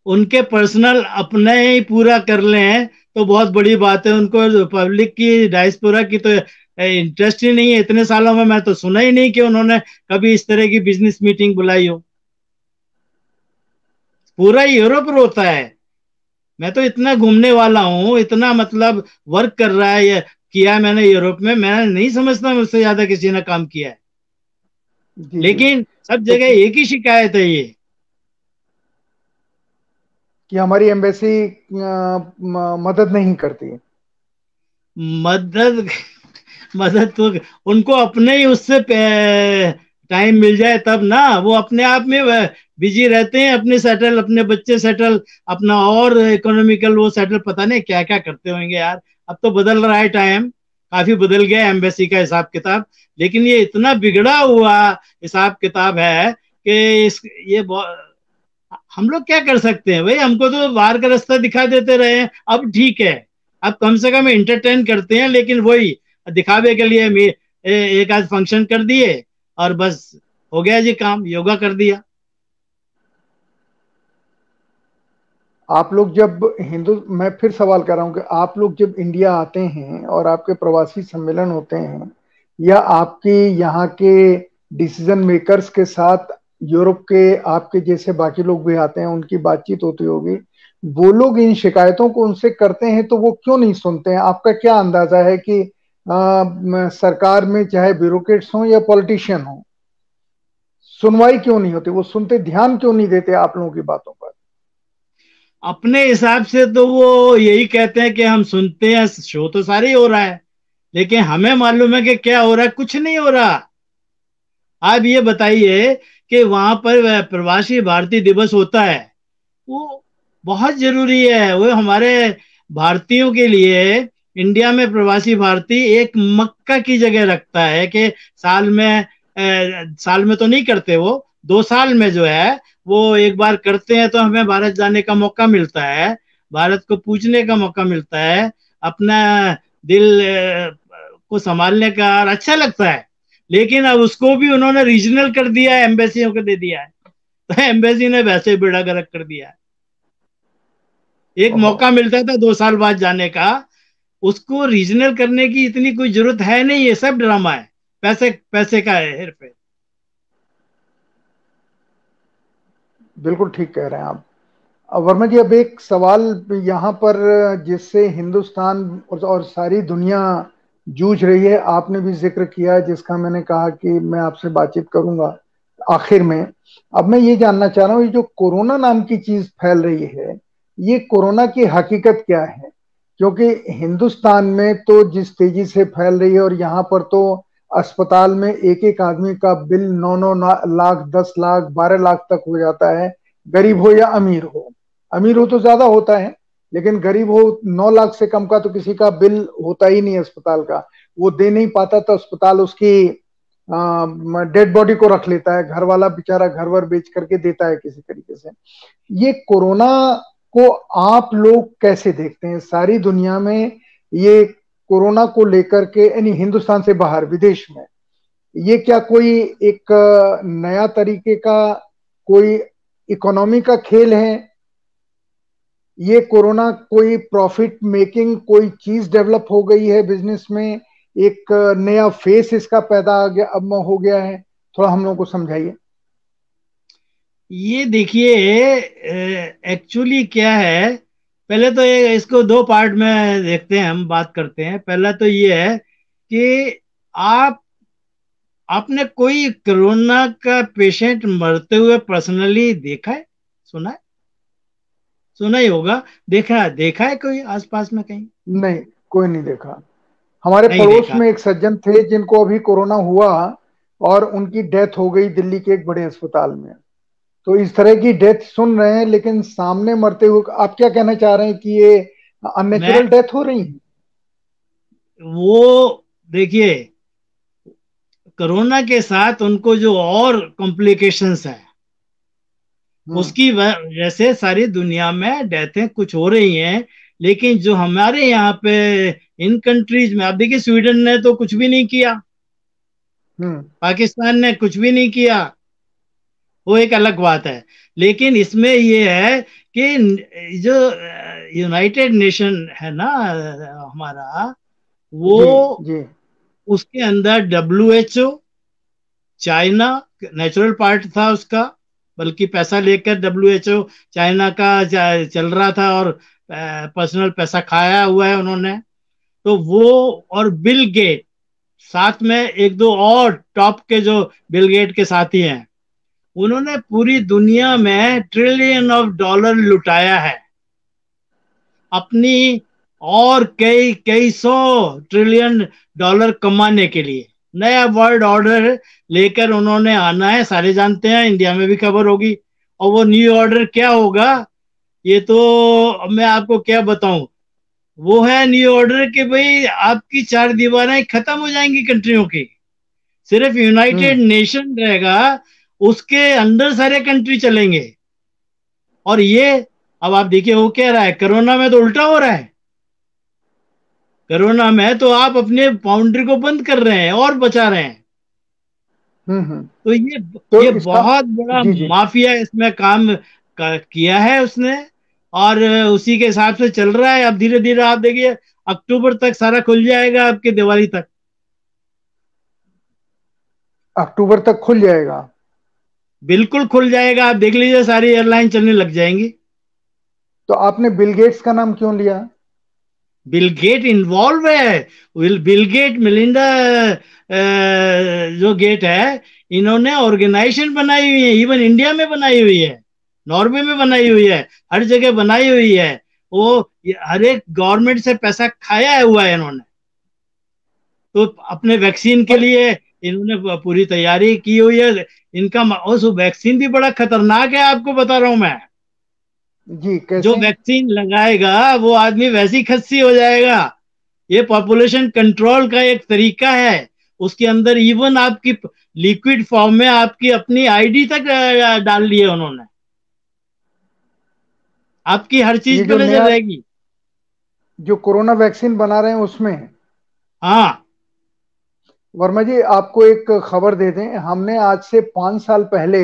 उनके पर्सनल अपने ही पूरा कर लें तो बहुत बड़ी बात है उनको पब्लिक की डायस्पोरा की तो इंटरेस्ट ही नहीं है। इतने सालों में मैं तो सुना ही नहीं कि उन्होंने कभी इस तरह की बिज़नेस मीटिंग बुलाई हो। पूरा यूरोप रोता है। मैं तो इतना घूमने वाला हूँ इतना मतलब वर्क कर रहा है ये किया है मैंने यूरोप में मैं नहीं समझता मुझसे ज़्यादा किसी ने काम किया है। लेकिन सब जगह एक ही शिकायत है ये। कि हमारी एम्बेसी मदद नहीं करती मदद मदद तो उनको अपने ही उससे टाइम मिल जाए तब ना। वो अपने आप में बिज़ी रहते हैं, अपने सेटल अपने बच्चे सेटल अपना और इकोनॉमिकल वो सेटल पता नहीं क्या क्या करते होंगे यार। अब तो बदल रहा है टाइम काफ़ी बदल गया एम्बेसी का हिसाब किताब। लेकिन ये इतना बिगड़ा हुआ हिसाब किताब है कि इस, ये हम लोग क्या कर सकते हैं? भाई, हमको तो बाहर का रास्ता दिखा देते रहे। अब ठीक है। अब कम से कम इंटरटेन करते हैं, लेकिन वही, दिखावे के लिए एक आज फ़ंक्शन कर दिए और बस, हो गया जी काम, योगा कर दिया। आप लोग जब हिंदू, मैं फिर सवाल कर रहा हूँ कि आप लोग जब इंडिया आते हैं और आपके प्रवासी सम्मेलन होते हैं, या आपके यहाँ के डिसीज़न मेकर्स के साथ यूरोप के आपके जैसे बाकी लोग भी आते हैं उनकी बातचीत होती होगी। वो लोग इन शिकायतों को उनसे करते हैं तो वो क्यों नहीं सुनते हैं? आपका क्या अंदाज़ा है कि आ, सरकार में चाहे ब्यूरोक्रेट्स हो या पॉलिटिशियन हो सुनवाई क्यों नहीं होती? वो सुनते ध्यान क्यों नहीं देते आप लोगों की बातों पर? अपने हिसाब से तो वो यही कहते हैं कि हम सुनते हैं शो तो सारे हो रहा है लेकिन हमें मालूम है कि क्या हो रहा है कुछ नहीं हो रहा। आप ये बताइए कि वहाँ पर प्रवासी भारतीय दिवस होता है। वो बहुत ज़रूरी है। वो हमारे भारतीयों के लिए इंडिया में प्रवासी भारतीय एक मक्का की जगह रखता है कि साल में ए, साल में तो नहीं करते वो दो साल में जो है वो एक बार करते हैं तो हमें भारत जाने का मौका मिलता है भारत को पूछने का मौका मिलता है अपना दिल को संभालने का और अच्छा लगता है। लेकिन अब उसको भी उन्होंने रीजनल कर दिया है एम्बेसियों को दे दिया है। तो एम्बेसी ने वैसे बेड़ा गर्क कर दिया है। एक मौका मिलता था दो साल बाद जाने का। उसको रीजनल करने की इतनी कोई ज़रूरत है नहीं ये सब ड्रामा है। पैसे पैसे का है हेर पे बिल्कुल ठीक कह रहे हैं आप। वर्मा जी अब एक सवाल यहाँ पर जिससे हिंदुस्तान और सारी दुनिया जूझ रही है। आपने भी ज़िक्र किया जिसका मैंने कहा कि मैं आपसे बातचीत करूँगा आखिर में। अब मैं ये जानना चाह रहा हूँ जो कोरोना नाम की चीज़ फैल रही है, ये कोरोना की हकीकत क्या है? क्योंकि हिंदुस्तान में तो जिस तेज़ी से फैल रही है और यहाँ पर तो अस्पताल में एक एक आदमी का बिल नौ नौ लाख, दस लाख, बारह लाख तक हो जाता है, गरीब हो या अमीर हो। अमीर हो तो ज़्यादा होता है लेकिन गरीब हो, नौ लाख से कम का तो किसी का बिल होता ही नहीं अस्पताल का। वो दे नहीं पाता तो अस्पताल उसकी डेड बॉडी को रख लेता है। घर वाला बेचारा घर वर बेच करके देता है किसी तरीके से। ये कोरोना को आप लोग कैसे देखते हैं? सारी दुनिया में ये कोरोना को लेकर के, यानी हिंदुस्तान से बाहर, विदेश में, ये क्या कोई एक नया तरीके का कोई इकोनॉमी का खेल है? ये कोरोना कोई प्रॉफिट मेकिंग कोई चीज़ डेवलप हो गई है बिज़नेस में, एक नया फेस इसका पैदा गया, अब हो गया है, थोड़ा हम लोगों को समझाइए। ये देखिए एक्चुअली क्या है, पहले तो ये, इसको दो पार्ट में देखते हैं, हम बात करते हैं। पहला तो ये है कि आप, आपने कोई कोरोना का पेशेंट मरते हुए पर्सनली देखा है, सुना है? सुना ही होगा। देखा है देखा है कोई आसपास में कहीं? नहीं कोई नहीं देखा। हमारे पड़ोस में एक सज्जन थे जिनको अभी कोरोना हुआ और उनकी डेथ हो गई दिल्ली के एक बड़े अस्पताल में। तो इस तरह की डेथ सुन रहे हैं लेकिन सामने मरते हुए आप क्या कहना चाह रहे हैं कि ये अननेचुरल डेथ हो रही है? वो देखिए कोरोना के साथ उनको जो और कॉम्प्लिकेशंस है। उसकी वजह से सारी दुनिया में डेथें कुछ हो रही हैं लेकिन जो हमारे यहाँ पे इन कंट्रीज़ में आप देखिए स्वीडन ने तो कुछ भी नहीं किया। हम्म। पाकिस्तान ने कुछ भी नहीं किया। वो एक अलग बात है। लेकिन इसमें ये है कि जो यूनाइटेड नेशन है ना हमारा वो जी, जी. उसके अंदर W H O China natural part था उसका। बल्कि पैसा लेकर डब्ल्यू एच ओ चाइना का चल रहा था और पर्सनल पैसा खाया हुआ है उन्होंने। तो वो और बिल गेट साथ में एक दो और टॉप के जो बिल गेट के साथी हैं, उन्होंने पूरी दुनिया में ट्रिलियन ऑफ़ डॉलर लुटाया है। अपनी और कई कई सौ ट्रिलियन डॉलर कमाने के लिए। नया वर्ल्ड ऑर्डर लेकर उन्होंने आना है। सारे जानते हैं इंडिया में भी खबर होगी। और वो न्यू ऑर्डर क्या होगा ये तो मैं आपको क्या बताऊँ? वो है न्यू ऑर्डर कि भाई आपकी चार दीवारें खत्म हो जाएँगी कंट्रियों की। सिर्फ़ यूनाइटेड नेशन हम्म। रहेगा उसके अंदर सारे कंट्री चलेंगे। और ये अब आप देखिए वो कह रहा है कोरोना में तो उल्टा हो रहा है। कोरोना में तो आप अपने बाउंड्री को बंद कर रहे हैं और बचा रहे हैं। हम्म, हम्म। तो ये तो ये बहुत बड़ा जी जी। माफिया इसमें काम किया है उसने और उसी के हिसाब से चल रहा है। अब धीरे धीरे आप देखिए अक्टूबर तक सारा खुल जाएगा आपके दिवाली तक। अक्टूबर तक खुल जाएगा। बिल्कुल खुल जाएगा। आप देख लीजिए सारी एयरलाइन चलने लग जाएँगी। तो आपने बिल गेट्स का नाम क्यों लिया? बिल गेट इन्वॉल्व है। विल बिल गेट मिलिंडा जो गेट है, इन्होंने ऑर्गेनाइजेशन बनाई हुई है। इवन इंडिया में बनाई हुई है। नॉर्वे में बनाई हुई है। हर जगह बनाई हुई है। वो हर एक गवर्नमेंट से पैसा खाया हुआ है इन्होंने। तो अपने वैक्सीन के लिए इन्होंने पूरी तैयारी की हुई है। इनका उस वैक्सीन भी बड़ा खतरनाक है, आपको बता रहा हूँ मैं। जी कैसे? जो वैक्सीन लगाएगा वो आदमी वैसी खस्सी हो जाएगा। ये पॉपुलेशन कंट्रोल का एक तरीका है। उसके अंदर इवन आपकी लिक्विड फॉर्म में आपकी अपनी आईडी तक डाल ली है उन्होंने। आपकी हर चीज़ पे नज़र रहेगी जो कोरोना वैक्सीन बना रहे हैं उसमें। हाँ। वर्मा जी आपको एक खबर दे दें। हमने आज से पाँच साल पहले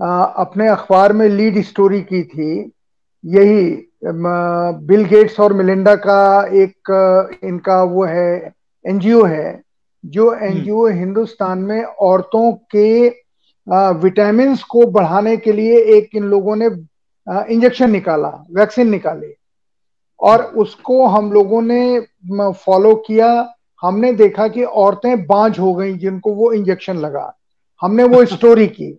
अपने अखबार में लीड स्टोरी की थी। यही बिल गेट्स और मिलिंडा का एक इनका वो है एनजीओ है जो एनजीओ हम्म। हिंदुस्तान में औरतों के विटामिन को बढ़ाने के लिए एक इन लोगों ने इंजेक्शन निकाला वैक्सीन निकाले। और उसको हम लोगों ने फॉलो किया। हमने देखा कि औरतें बांझ हो गई जिनको वो इंजेक्शन लगा। हमने वो स्टोरी की।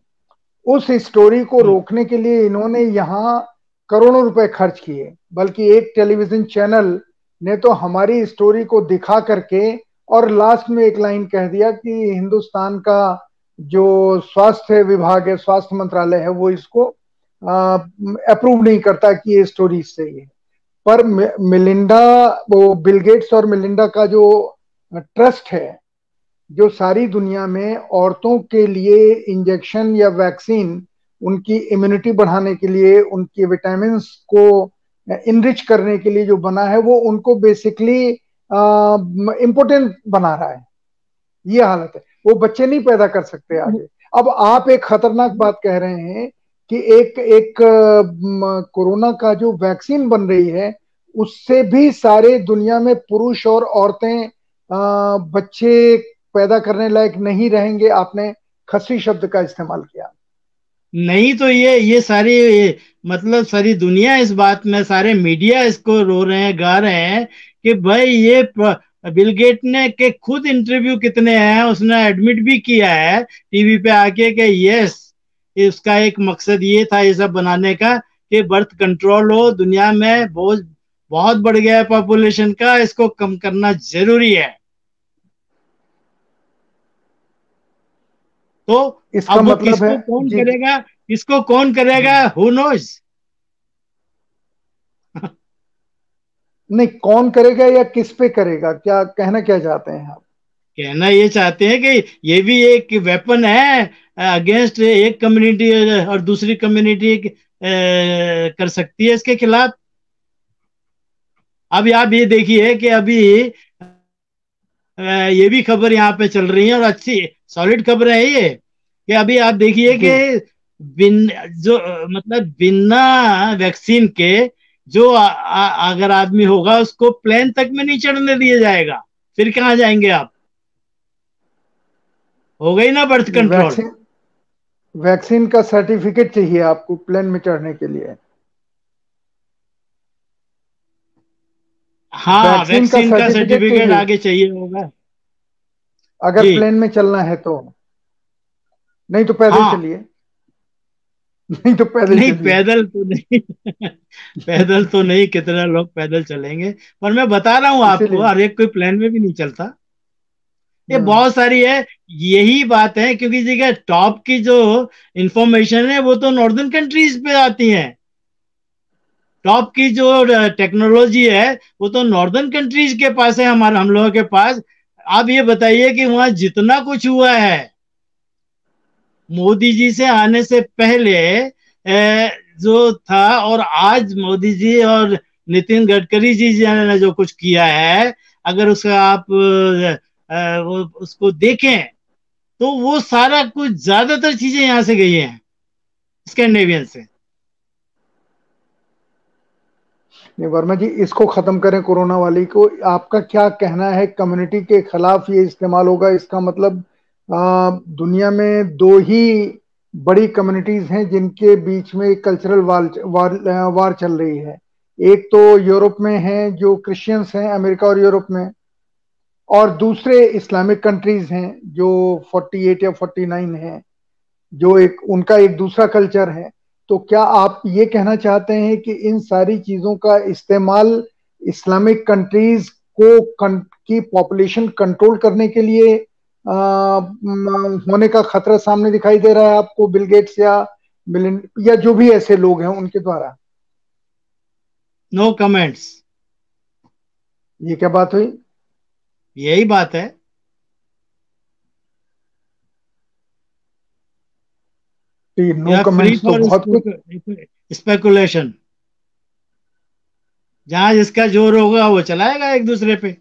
उस स्टोरी को हम्म। रोकने के लिए इन्होंने यहाँ करोड़ों रुपए खर्च किए बल्कि एक टेलीविज़न चैनल ने तो हमारी स्टोरी को दिखा करके और लास्ट में एक लाइन कह दिया कि हिंदुस्तान का जो स्वास्थ्य विभाग है स्वास्थ्य मंत्रालय है वो इसको अप्रूव नहीं करता कि ये स्टोरी सही है पर मिलिंडा वो बिलगेट्स और मिलिंडा का जो ट्रस्ट है जो सारी दुनिया में औरतों के लिए इंजेक्शन या वैक्सीन उनकी इम्यूनिटी बढ़ाने के लिए, उनकी विटामिन को इनरिच करने के लिए जो बना है, वो उनको बेसिकली इम्पोर्टेंट बना रहा है। ये हालत है। वो बच्चे नहीं पैदा कर सकते आगे। अब आप एक खतरनाक बात कह रहे हैं कि एक एक कोरोना का जो वैक्सीन बन रही है, उससे भी सारे दुनिया में पुरुष और औरतें बच्चे पैदा करने लायक नहीं रहेंगे आपने खसी शब्द का इस्तेमाल किया। नहीं तो ये ये सारी ये, मतलब सारी दुनिया इस बात में सारे मीडिया इसको रो रहे हैं गा रहे हैं कि भाई ये बिल गेट ने के खुद इंटरव्यू कितने हैं उसने एडमिट भी किया है टीवी पे आके कि यस इसका एक मकसद ये था ये सब बनाने का कि बर्थ कंट्रोल हो। दुनिया में बहुत बहुत बढ़ गया है पॉपुलेशन का इसको कम करना ज़रूरी है। तो इसका अब मतलब किसको है कौन करेगा? इसको कौन करेगा? हु नोज़ नहीं कौन करेगा या किस पे करेगा? क्या कहना क्या चाहते हैं आप? कहना ये चाहते हैं कि ये भी एक वेपन है अगेंस्ट एक कम्युनिटी और दूसरी कम्युनिटी कर सकती है इसके खिलाफ। अभी आप ये देखिए कि अभी ये भी खबर यहाँ पे चल रही है और अच्छी सॉलिड खबर है ये कि अभी आप देखिए कि बिन जो मतलब बिना वैक्सीन के जो आ, आ, अगर आदमी होगा उसको प्लेन तक में नहीं चढ़ने दिया जाएगा। फिर कहाँ जाएँगे आप? हो गई ना बर्थ कंट्रोल? वैक्सीन वैक्सीन का सर्टिफिकेट चाहिए आपको प्लेन में चढ़ने के लिए। हाँ वैक्सीन, वैक्सीन का सर्टिफिकेट आगे चाहिए होगा। अगर प्लेन में चलना है तो। नहीं तो पैदल हाँ, चलिए। नहीं तो पैदल नहीं पैदल तो नहीं। पैदल तो नहीं कितने लोग पैदल चलेंगे। पर मैं बता रहा हूँ आपको हर एक कोई प्लेन में भी नहीं चलता। ये हाँ। बहुत सारी है यही बात है क्योंकि देखिए टॉप की जो इंफॉर्मेशन है वो तो नॉर्दर्न कंट्रीज़ पे आती है। टॉप की जो टेक्नोलॉजी है वो तो नॉर्दर्न कंट्रीज़ के पास है हमारे हम लोगों के पास। आप ये बताइए कि वहाँ जितना कुछ हुआ है, मोदी जी से आने से पहले जो था और आज मोदी जी और नितिन गडकरी जी ने जो कुछ किया है, अगर उसका आप वो उसको देखें तो वो सारा कुछ ज़्यादातर चीज़ें यहाँ से गई हैं स्कैंडेवियन से। वर्मा जी इसको खत्म करें कोरोना वाली को। आपका क्या कहना है? कम्युनिटी के खिलाफ ये इस्तेमाल होगा? इसका मतलब आ, दुनिया में दो ही बड़ी कम्युनिटीज हैं जिनके बीच में कल्चरल वार वार वार चल रही है। एक तो यूरोप में है जो क्रिश्चियंस हैं अमेरिका और यूरोप में और दूसरे इस्लामिक कंट्रीज़ हैं जो 48 या 49 हैं जो एक उनका एक दूसरा कल्चर है। तो क्या आप ये कहना चाहते हैं कि इन सारी चीज़ों का इस्तेमाल इस्लामिक कंट्रीज़ को कं, की पॉपुलेशन कंट्रोल करने के लिए आ, होने का खतरा सामने दिखाई दे रहा है आपको बिल गेट्स या या जो भी ऐसे लोग हैं उनके द्वारा? नो no कमेंट्स ये क्या बात हुई? यही बात है। नो कमेंट्स तो बहुत कुछ स्पेकुलेशन जहाँ जिसका ज़ोर होगा वो चलाएगा एक दूसरे पे।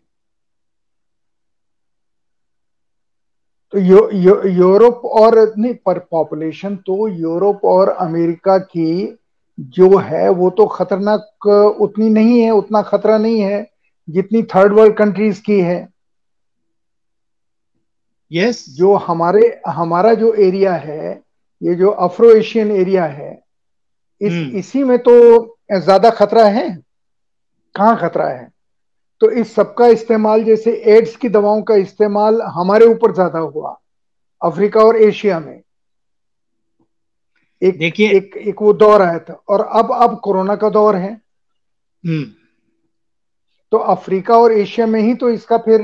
तो यो, यो, यूरोप और नहीं पर पॉपुलेशन तो यूरोप और अमेरिका की जो है वो तो खतरनाक उतनी नहीं है उतना खतरा नहीं है जितनी थर्ड वर्ल्ड कंट्रीज़ की है। Yes yes. जो हमारे हमारा जो एरिया है ये जो अफ्रो एशियन एरिया है इस hmm. इसी में तो ज़्यादा खतरा है? कहाँ खतरा है? तो इस सबका इस्तेमाल जैसे एड्स की दवाओं का इस्तेमाल हमारे ऊपर ज़्यादा हुआ अफ्रीका और एशिया में। एक देखिए एक एक वो दौर आया था और अब अब कोरोना का दौर है। हम्म। तो अफ्रीका और एशिया में ही तो इसका फिर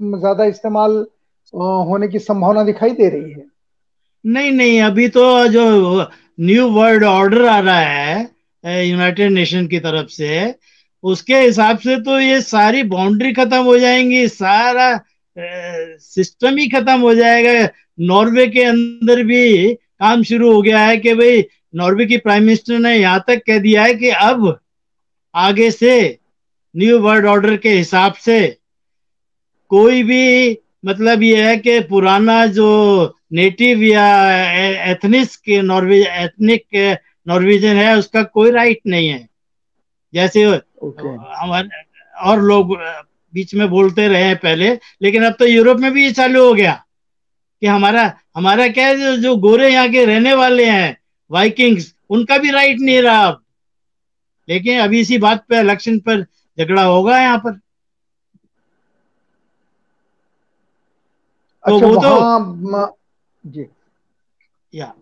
ज़्यादा इस्तेमाल होने की संभावना दिखाई दे रही है। नहीं नहीं, अभी तो जो न्यू वर्ल्ड ऑर्डर आ रहा है यूनाइटेड नेशन की तरफ़ से, उसके हिसाब से तो ये सारी बाउंड्री खत्म हो जाएँगी, सारा सिस्टम ही खत्म हो जाएगा। नॉर्वे के अंदर भी काम शुरू हो गया है कि भाई नॉर्वे की प्राइम मिनिस्टर ने यहाँ तक कह दिया है कि अब आगे से न्यू वर्ल्ड ऑर्डर के हिसाब से कोई भी मतलब ये है कि पुराना जो नेटिव या एथनिक के नॉर्वे एथनिक नॉर्वेजन है उसका कोई राइट नहीं है। जैसे हमारे और लोग बीच में बोलते रहे हैं पहले लेकिन अब तो यूरोप में भी ये चालू हो गया कि हमारा हमारा क्या है जो, गोरे यहाँ के रहने वाले हैं वाइकिंग्स उनका भी राइट नहीं रहा अब। लेकिन अभी इसी बात पे इलेक्शन पर झगड़ा होगा यहाँ पर। अच्छा, तो वो तो जी। या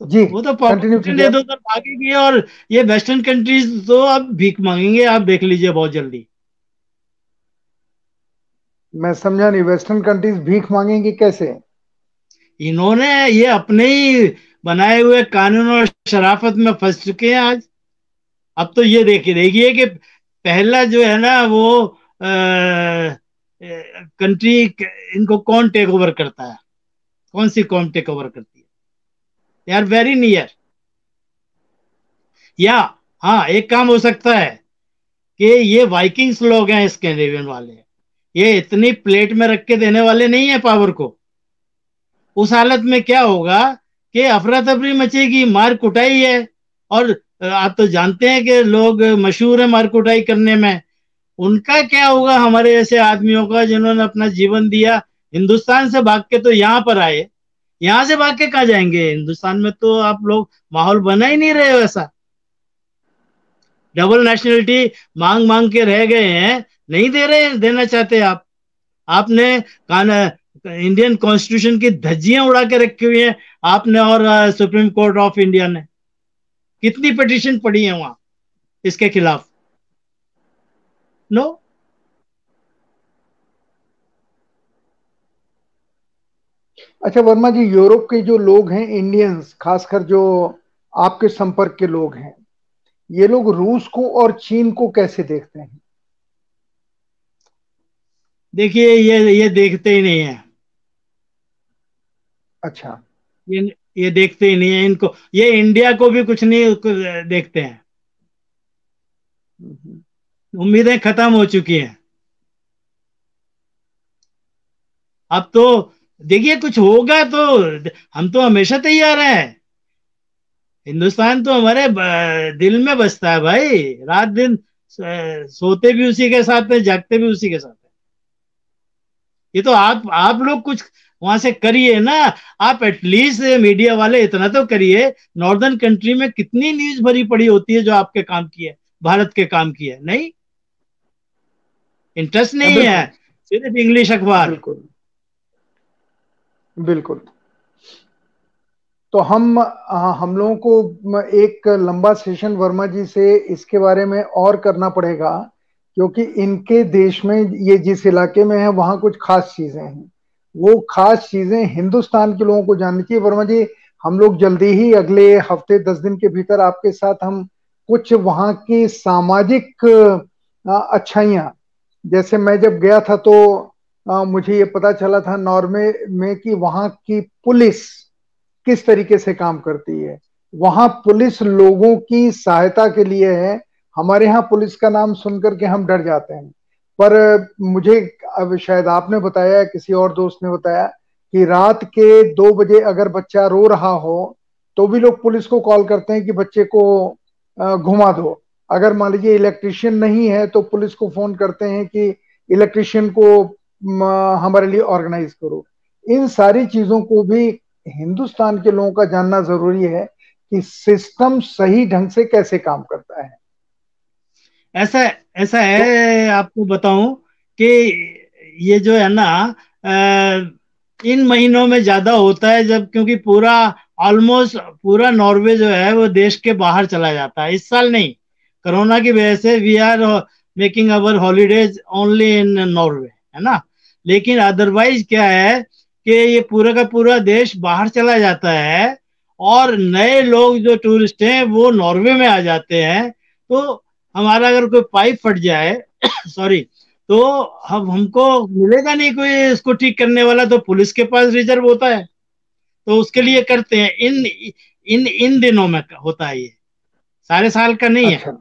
जी वो तो पॉपुलेशन इधर उधर भागेगी और ये वेस्टर्न कंट्रीज़ तो अब भीख मांगेंगे आप देख लीजिए बहुत जल्दी। मैं समझा नहीं वेस्टर्न कंट्रीज़ भीख मांगेंगे कैसे? इन्होंने ये अपने ही बनाए हुए कानून और शराफत में फंस चुके हैं आज। अब तो ये देखिए देखिए कि पहला जो है ना वो आ, कंट्री इनको कौन टेक ओवर करता है? कौन सी कौन टेक ओवर करती है? दे आर वेरी नियर या हाँ एक काम हो सकता है कि ये वाइकिंग्स लोग हैं स्कैंडिनेवियन वाले। ये इतनी प्लेट में रख के देने वाले नहीं है पावर को। उस हालत में क्या होगा कि अफरा तफरी मचेगी, मार कुटाई है। और आप तो जानते हैं कि लोग मशहूर है मार कुटाई करने में। उनका क्या होगा हमारे ऐसे आदमियों का जिन्होंने अपना जीवन दिया हिंदुस्तान से भाग के तो यहाँ पर आए। यहाँ से भाग के कहा जाएँगे? हिंदुस्तान में तो आप लोग माहौल बना ही नहीं रहे ऐसा। डबल नेशनलिटी मांग मांग के रह गए हैं। नहीं दे रहे, देना चाहते आप। आपने इंडियन कॉन्स्टिट्यूशन की धज्जियाँ उड़ा के रखी हुई है। आपने और सुप्रीम कोर्ट ऑफ़ इंडिया ने। कितनी पिटिशन पड़ी है वहाँ? इसके खिलाफ। नो अच्छा वर्मा जी यूरोप के जो लोग हैं इंडियंस खासकर जो आपके संपर्क के लोग हैं ये लोग रूस को और चीन को कैसे देखते हैं? देखिए ये ये देखते ही नहीं है। अच्छा। ये ये देखते ही नहीं है इनको। ये इंडिया को भी कुछ नहीं देखते हैं। हम्म। उम्मीदें खत्म हो चुकी हैं। अब तो देखिए कुछ होगा तो हम तो हमेशा तैयार हैं। हिंदुस्तान तो हमारे दिल में बसता है भाई। रात दिन सोते भी उसी के साथ है जागते भी उसी के साथ है। ये तो आप आप लोग कुछ वहाँ से करिए ना। आप एटलीस्ट मीडिया वाले इतना तो करिए। नॉर्दर्न कंट्री में कितनी न्यूज़ भरी पड़ी होती है जो आपके काम की है भारत के काम की है नहीं? इंटरेस्ट नहीं है सिर्फ़ इंग्लिश अखबार। बिल्कुल। बिल्कुल। तो हम हम लोगों को एक लंबा सेशन वर्मा जी से इसके बारे में और करना पड़ेगा, क्योंकि इनके देश में ये जिस इलाके में है, वहाँ कुछ खास चीज़ें हैं। वो खास चीज़ें हिंदुस्तान के लोगों को जाननी चाहिए। वर्मा जी, हम लोग जल्दी ही अगले हफ़्ते, दस दिन के भीतर आपके साथ हम कुछ वहाँ की सामाजिक अच्छाइयाँ, जैसे मैं जब गया था तो आ, मुझे ये पता चला था नॉर्वे में कि वहाँ की पुलिस किस तरीके से काम करती है। वहाँ पुलिस लोगों की सहायता के लिए है। हमारे यहाँ पुलिस का नाम सुनकर के हम डर जाते हैं। पर मुझे अब शायद आपने बताया किसी और दोस्त ने बताया कि रात के दो बजे अगर बच्चा रो रहा हो तो भी लोग पुलिस को कॉल करते हैं कि बच्चे को घुमा दो। अगर मान लीजिए इलेक्ट्रिशियन नहीं है तो पुलिस को फ़ोन करते हैं कि इलेक्ट्रिशियन को हमारे लिए ऑर्गेनाइज करो। इन सारी चीज़ों को भी हिंदुस्तान के लोगों का जानना ज़रूरी है कि सिस्टम सही ढंग से कैसे काम करता है। ऐसा ऐसा है, आपको बताऊँ कि ये जो है ना इन महीनों में ज़्यादा होता है जब, क्योंकि पूरा ऑलमोस्ट पूरा नॉर्वे जो है वो देश के बाहर चला जाता है। इस साल नहीं, कोरोना की वजह से we are making our holidays only in Norway है ना? लेकिन अदरवाइज़ क्या है कि ये पूरा का पूरा देश बाहर चला जाता है और नए लोग जो टूरिस्ट हैं, वो नॉर्वे में आ जाते हैं। तो हमारा अगर कोई पाइप फट जाए सॉरी तो हम, हमको मिलेगा नहीं कोई इसको ठीक करने वाला तो पुलिस के पास रिज़र्व होता है। तो उसके लिए करते हैं। इन इन इन दिनों में होता है ये। सारे साल का नहीं अच्छा। है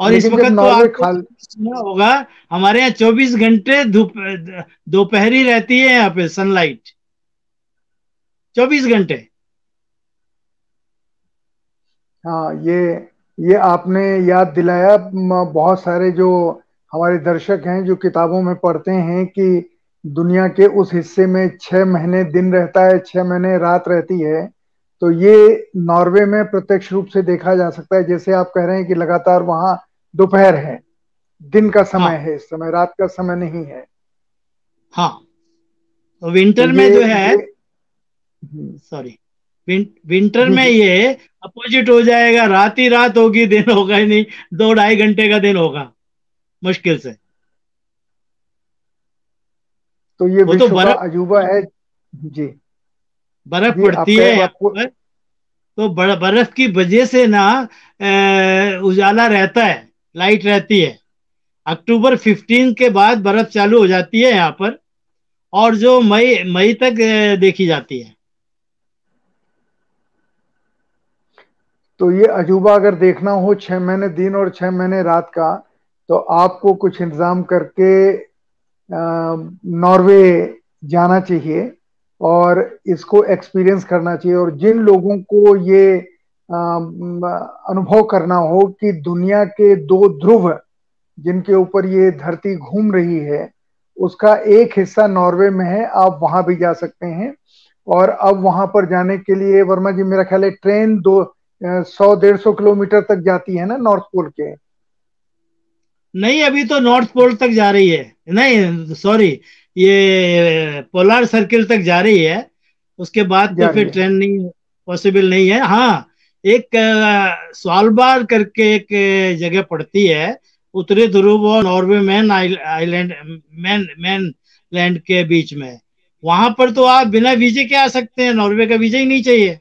और इस वक्त तो आपको सुना होगा हमारे यहाँ चौबीस घंटे दोपहरी रहती है यहाँ पे सनलाइट चौबीस घंटे। हाँ ये ये आपने याद दिलाया बहुत सारे जो हमारे दर्शक हैं जो किताबों में पढ़ते हैं कि दुनिया के उस हिस्से में छह महीने दिन रहता है छह महीने रात रहती है। तो ये नॉर्वे में प्रत्यक्ष रूप से देखा जा सकता है जैसे आप कह रहे हैं कि लगातार वहाँ दोपहर है। दिन का समय हाँ। है इस समय रात का समय नहीं है। हाँ। विंटर तो में जो है सॉरी विंटर में ये अपोजिट हो जाएगा। रात ही रात होगी दिन होगा ही नहीं। दो ढाई घंटे का दिन होगा मुश्किल से। तो ये वो तो बर्फ़ अजूबा है। जी। बर्फ़ पड़ती है आपको तो बर्फ़ की वजह से ना उजाला रहता है। लाइट रहती है। अक्टूबर 15 के बाद बर्फ़ चालू हो जाती है यहाँ पर, और जो मई मई तक देखी जाती है। तो ये अजूबा अगर देखना हो छह महीने दिन और छह महीने रात का तो आपको कुछ इंतज़ाम करके नॉर्वे जाना चाहिए और इसको एक्सपीरियंस करना चाहिए। और जिन लोगों को ये अनुभव करना हो कि दुनिया के दो ध्रुव जिनके ऊपर ये धरती घूम रही है उसका एक हिस्सा नॉर्वे में है आप वहाँ भी जा सकते हैं। और अब वहाँ पर जाने के लिए वर्मा जी मेरा ख्याल है ट्रेन दो सौ डेढ़ सौ किलोमीटर तक जाती है ना नॉर्थ पोल के? नहीं अभी तो नॉर्थ पोल तक जा रही है। नहीं सॉरी ये पोलर सर्किल तक जा रही है। उसके बाद तो फिर ट्रेन नहीं पॉसिबल नहीं है। हाँ एक स्वालबार करके एक जगह पड़ती है। उत्तरी ध्रुव और Norway man island man man land के बीच में। वहाँ पर तो आप बिना वीजे के आ सकते हैं नॉर्वे का वीज़ा ही नहीं चाहिए।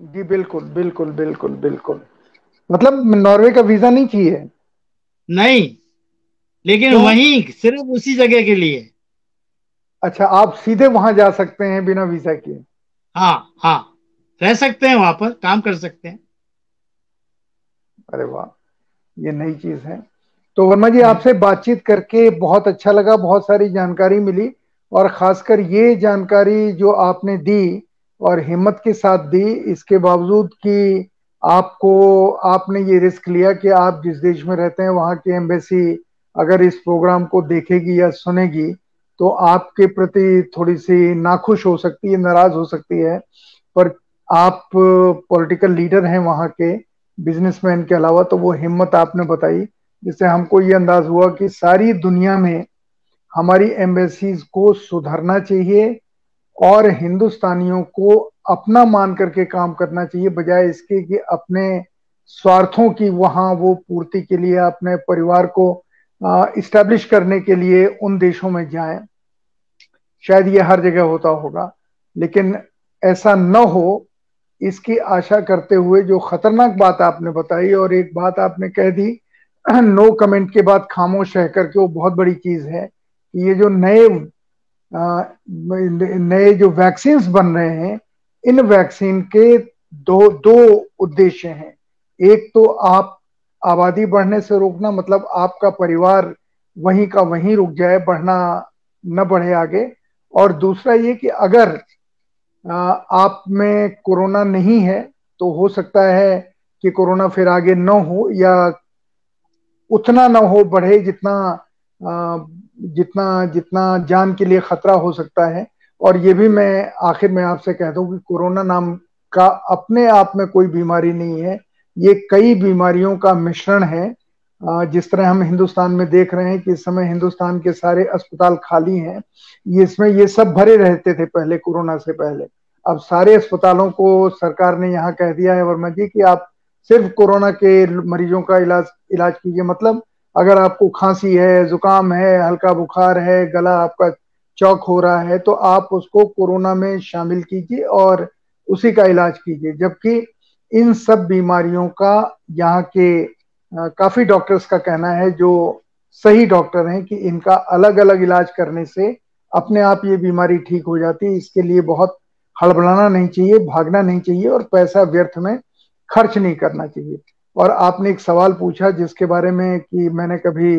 जी बिल्कुल बिल्कुल बिल्कुल बिल्कुल। मतलब नॉर्वे का वीज़ा नहीं चाहिए? नहीं लेकिन तो, वहीं सिर्फ़ उसी जगह के लिए। अच्छा आप सीधे वहाँ जा सकते हैं बिना वीज़ा के? हाँ हाँ। रह सकते हैं वहाँ पर काम कर सकते हैं। अरे वाह ये नई चीज़ है। तो वर्मा जी आपसे बातचीत करके बहुत अच्छा लगा बहुत सारी जानकारी मिली और खासकर ये जानकारी जो आपने दी और हिम्मत के साथ दी इसके बावजूद कि आपको आपने ये रिस्क लिया कि आप जिस देश में रहते हैं वहाँ की एम्बेसी अगर इस प्रोग्राम को देखेगी या सुनेगी तो आपके प्रति थोड़ी सी नाखुश हो सकती है नाराज़ हो सकती है। पर आप पॉलिटिकल लीडर हैं वहाँ के बिजनेसमैन के अलावा तो वो हिम्मत आपने बताई, जिससे हमको ये अंदाज हुआ कि सारी दुनिया में हमारी एम्बेसीज को सुधरना चाहिए और हिंदुस्तानियों को अपना मान करके काम करना चाहिए, बजाय इसके कि अपने स्वार्थों की वहाँ वो पूर्ति के लिए, अपने परिवार को इस्टेब्लिश करने के लिए उन देशों में जाएँ। शायद ये हर जगह होता होगा, लेकिन ऐसा न हो इसकी आशा करते हुए जो खतरनाक बात आपने बताई और एक बात आपने कह दी नो कमेंट के बाद खामोश रह करके वो बहुत बड़ी चीज़ है ये जो नए नए जो वैक्सीन बन रहे हैं, इन वैक्सीन के दो दो उद्देश्य हैं। एक तो आप आबादी बढ़ने से रोकना मतलब आपका परिवार वहीं का वहीं रुक जाए, बढ़ना न बढ़े आगे। और दूसरा ये कि अगर आप में कोरोना नहीं है तो हो सकता है कि कोरोना फिर आगे न हो या उतना न हो, बढ़े जितना जितना जितना जान के लिए खतरा हो सकता है। और ये भी मैं आखिर में आपसे कह दूँ कि कोरोना नाम का अपने आप में कोई बीमारी नहीं है। ये कई बीमारियों का मिश्रण है। जिस तरह हम हिंदुस्तान में देख रहे हैं कि इस समय हिंदुस्तान के सारे अस्पताल खाली हैं इसमें ये सब भरे रहते थे पहले, कोरोना से पहले। अब सारे अस्पतालों को सरकार ने यहाँ कह दिया है वर्मा जी कि आप सिर्फ़ कोरोना के मरीजों का इलाज इलाज कीजिए। मतलब अगर आपको खांसी है, जुकाम है, हल्का बुखार है, गला आपका चौक हो रहा है तो आप उसको कोरोना में शामिल कीजिए और उसी का इलाज कीजिए। जबकि इन सब बीमारियों का यहाँ के काफ़ी डॉक्टर्स का कहना है, जो सही डॉक्टर हैं, कि इनका अलग अलग इलाज करने से अपने आप ये बीमारी ठीक हो जाती है। इसके लिए बहुत हड़बड़ाना नहीं चाहिए, भागना नहीं चाहिए और पैसा व्यर्थ में खर्च नहीं करना चाहिए। और आपने एक सवाल पूछा जिसके बारे में कि मैंने कभी,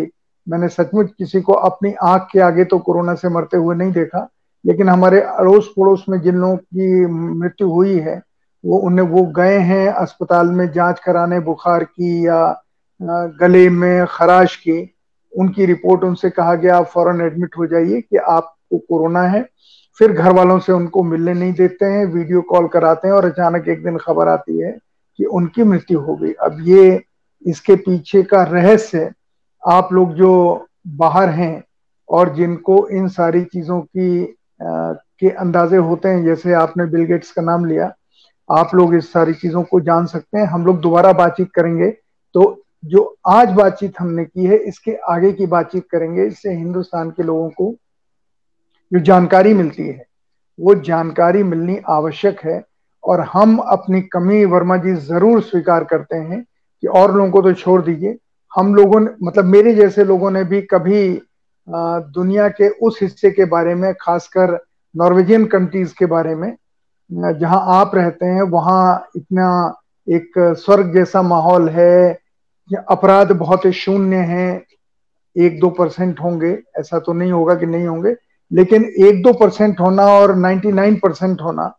मैंने सचमुच किसी को अपनी आँख के आगे तो कोरोना से मरते हुए नहीं देखा, लेकिन हमारे अड़ोस पड़ोस में जिन लोगों की मृत्यु हुई है, वो उन्हें, वो गए हैं अस्पताल में जाँच कराने, बुखार की या गले में खराश की उनकी रिपोर्ट उनसे कहा गया आप फ़ौरन एडमिट हो जाइए कि आपको कोरोना है। फिर घर वालों से उनको मिलने नहीं देते हैं वीडियो कॉल कराते हैं और अचानक एक दिन खबर आती है कि उनकी मृत्यु हो गई। अब ये इसके पीछे का रहस्य आप लोग जो बाहर हैं और जिनको इन सारी चीज़ों की आ, के अंदाजे होते हैं जैसे आपने बिल गेट्स का नाम लिया आप लोग इस सारी चीज़ों को जान सकते हैं। हम लोग दोबारा बातचीत करेंगे तो जो आज बातचीत हमने की है, इसके आगे की बातचीत करेंगे, इससे हिंदुस्तान के लोगों को जो जानकारी मिलती है, वो जानकारी मिलनी आवश्यक है और हम अपनी कमी वर्मा जी ज़रूर स्वीकार करते हैं कि और लोगों को तो छोड़ दीजिए। हम लोगों ने मतलब मेरे जैसे लोगों ने भी कभी दुनिया के उस हिस्से के बारे में, खासकर नॉर्वेजियन कंट्रीज़ के बारे में, जहाँ आप रहते हैं, वहाँ इतना एक स्वर्ग जैसा माहौल है अपराध बहुत शून्य है एक दो परसेंट होंगे ऐसा तो नहीं होगा कि नहीं होंगे लेकिन एक दो परसेंट होना और 99 परसेंट होना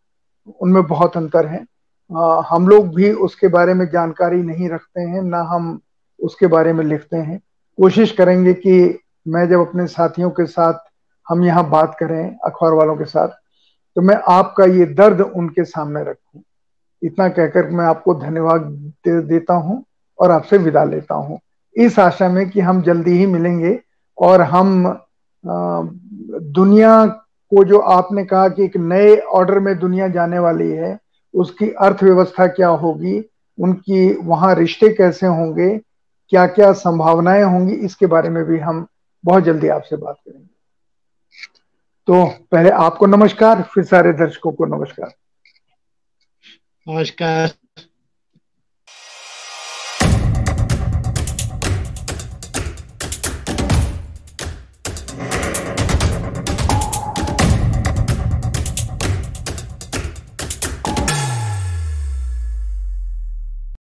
उनमें बहुत अंतर है। आ, हम लोग भी उसके बारे में जानकारी नहीं रखते हैं ना हम उसके बारे में लिखते हैं। कोशिश करेंगे कि मैं जब अपने साथियों के साथ हम यहाँ बात करें अखबार वालों के साथ तो मैं आपका ये दर्द उनके सामने रखूँ। इतना कहकर मैं आपको धन्यवाद दे देता हूँ। और आपसे विदा लेता हूँ। इस आशा में कि हम जल्दी ही मिलेंगे और हम दुनिया को जो आपने कहा कि एक नए ऑर्डर में दुनिया जाने वाली है, उसकी अर्थव्यवस्था क्या होगी, उनकी वहाँ रिश्ते कैसे होंगे क्या क्या संभावनाएँ होंगी, इसके बारे में भी हम बहुत जल्दी आपसे बात करेंगे। तो पहले आपको नमस्कार, फिर सारे दर्शकों को नमस्कार। नमस्कार।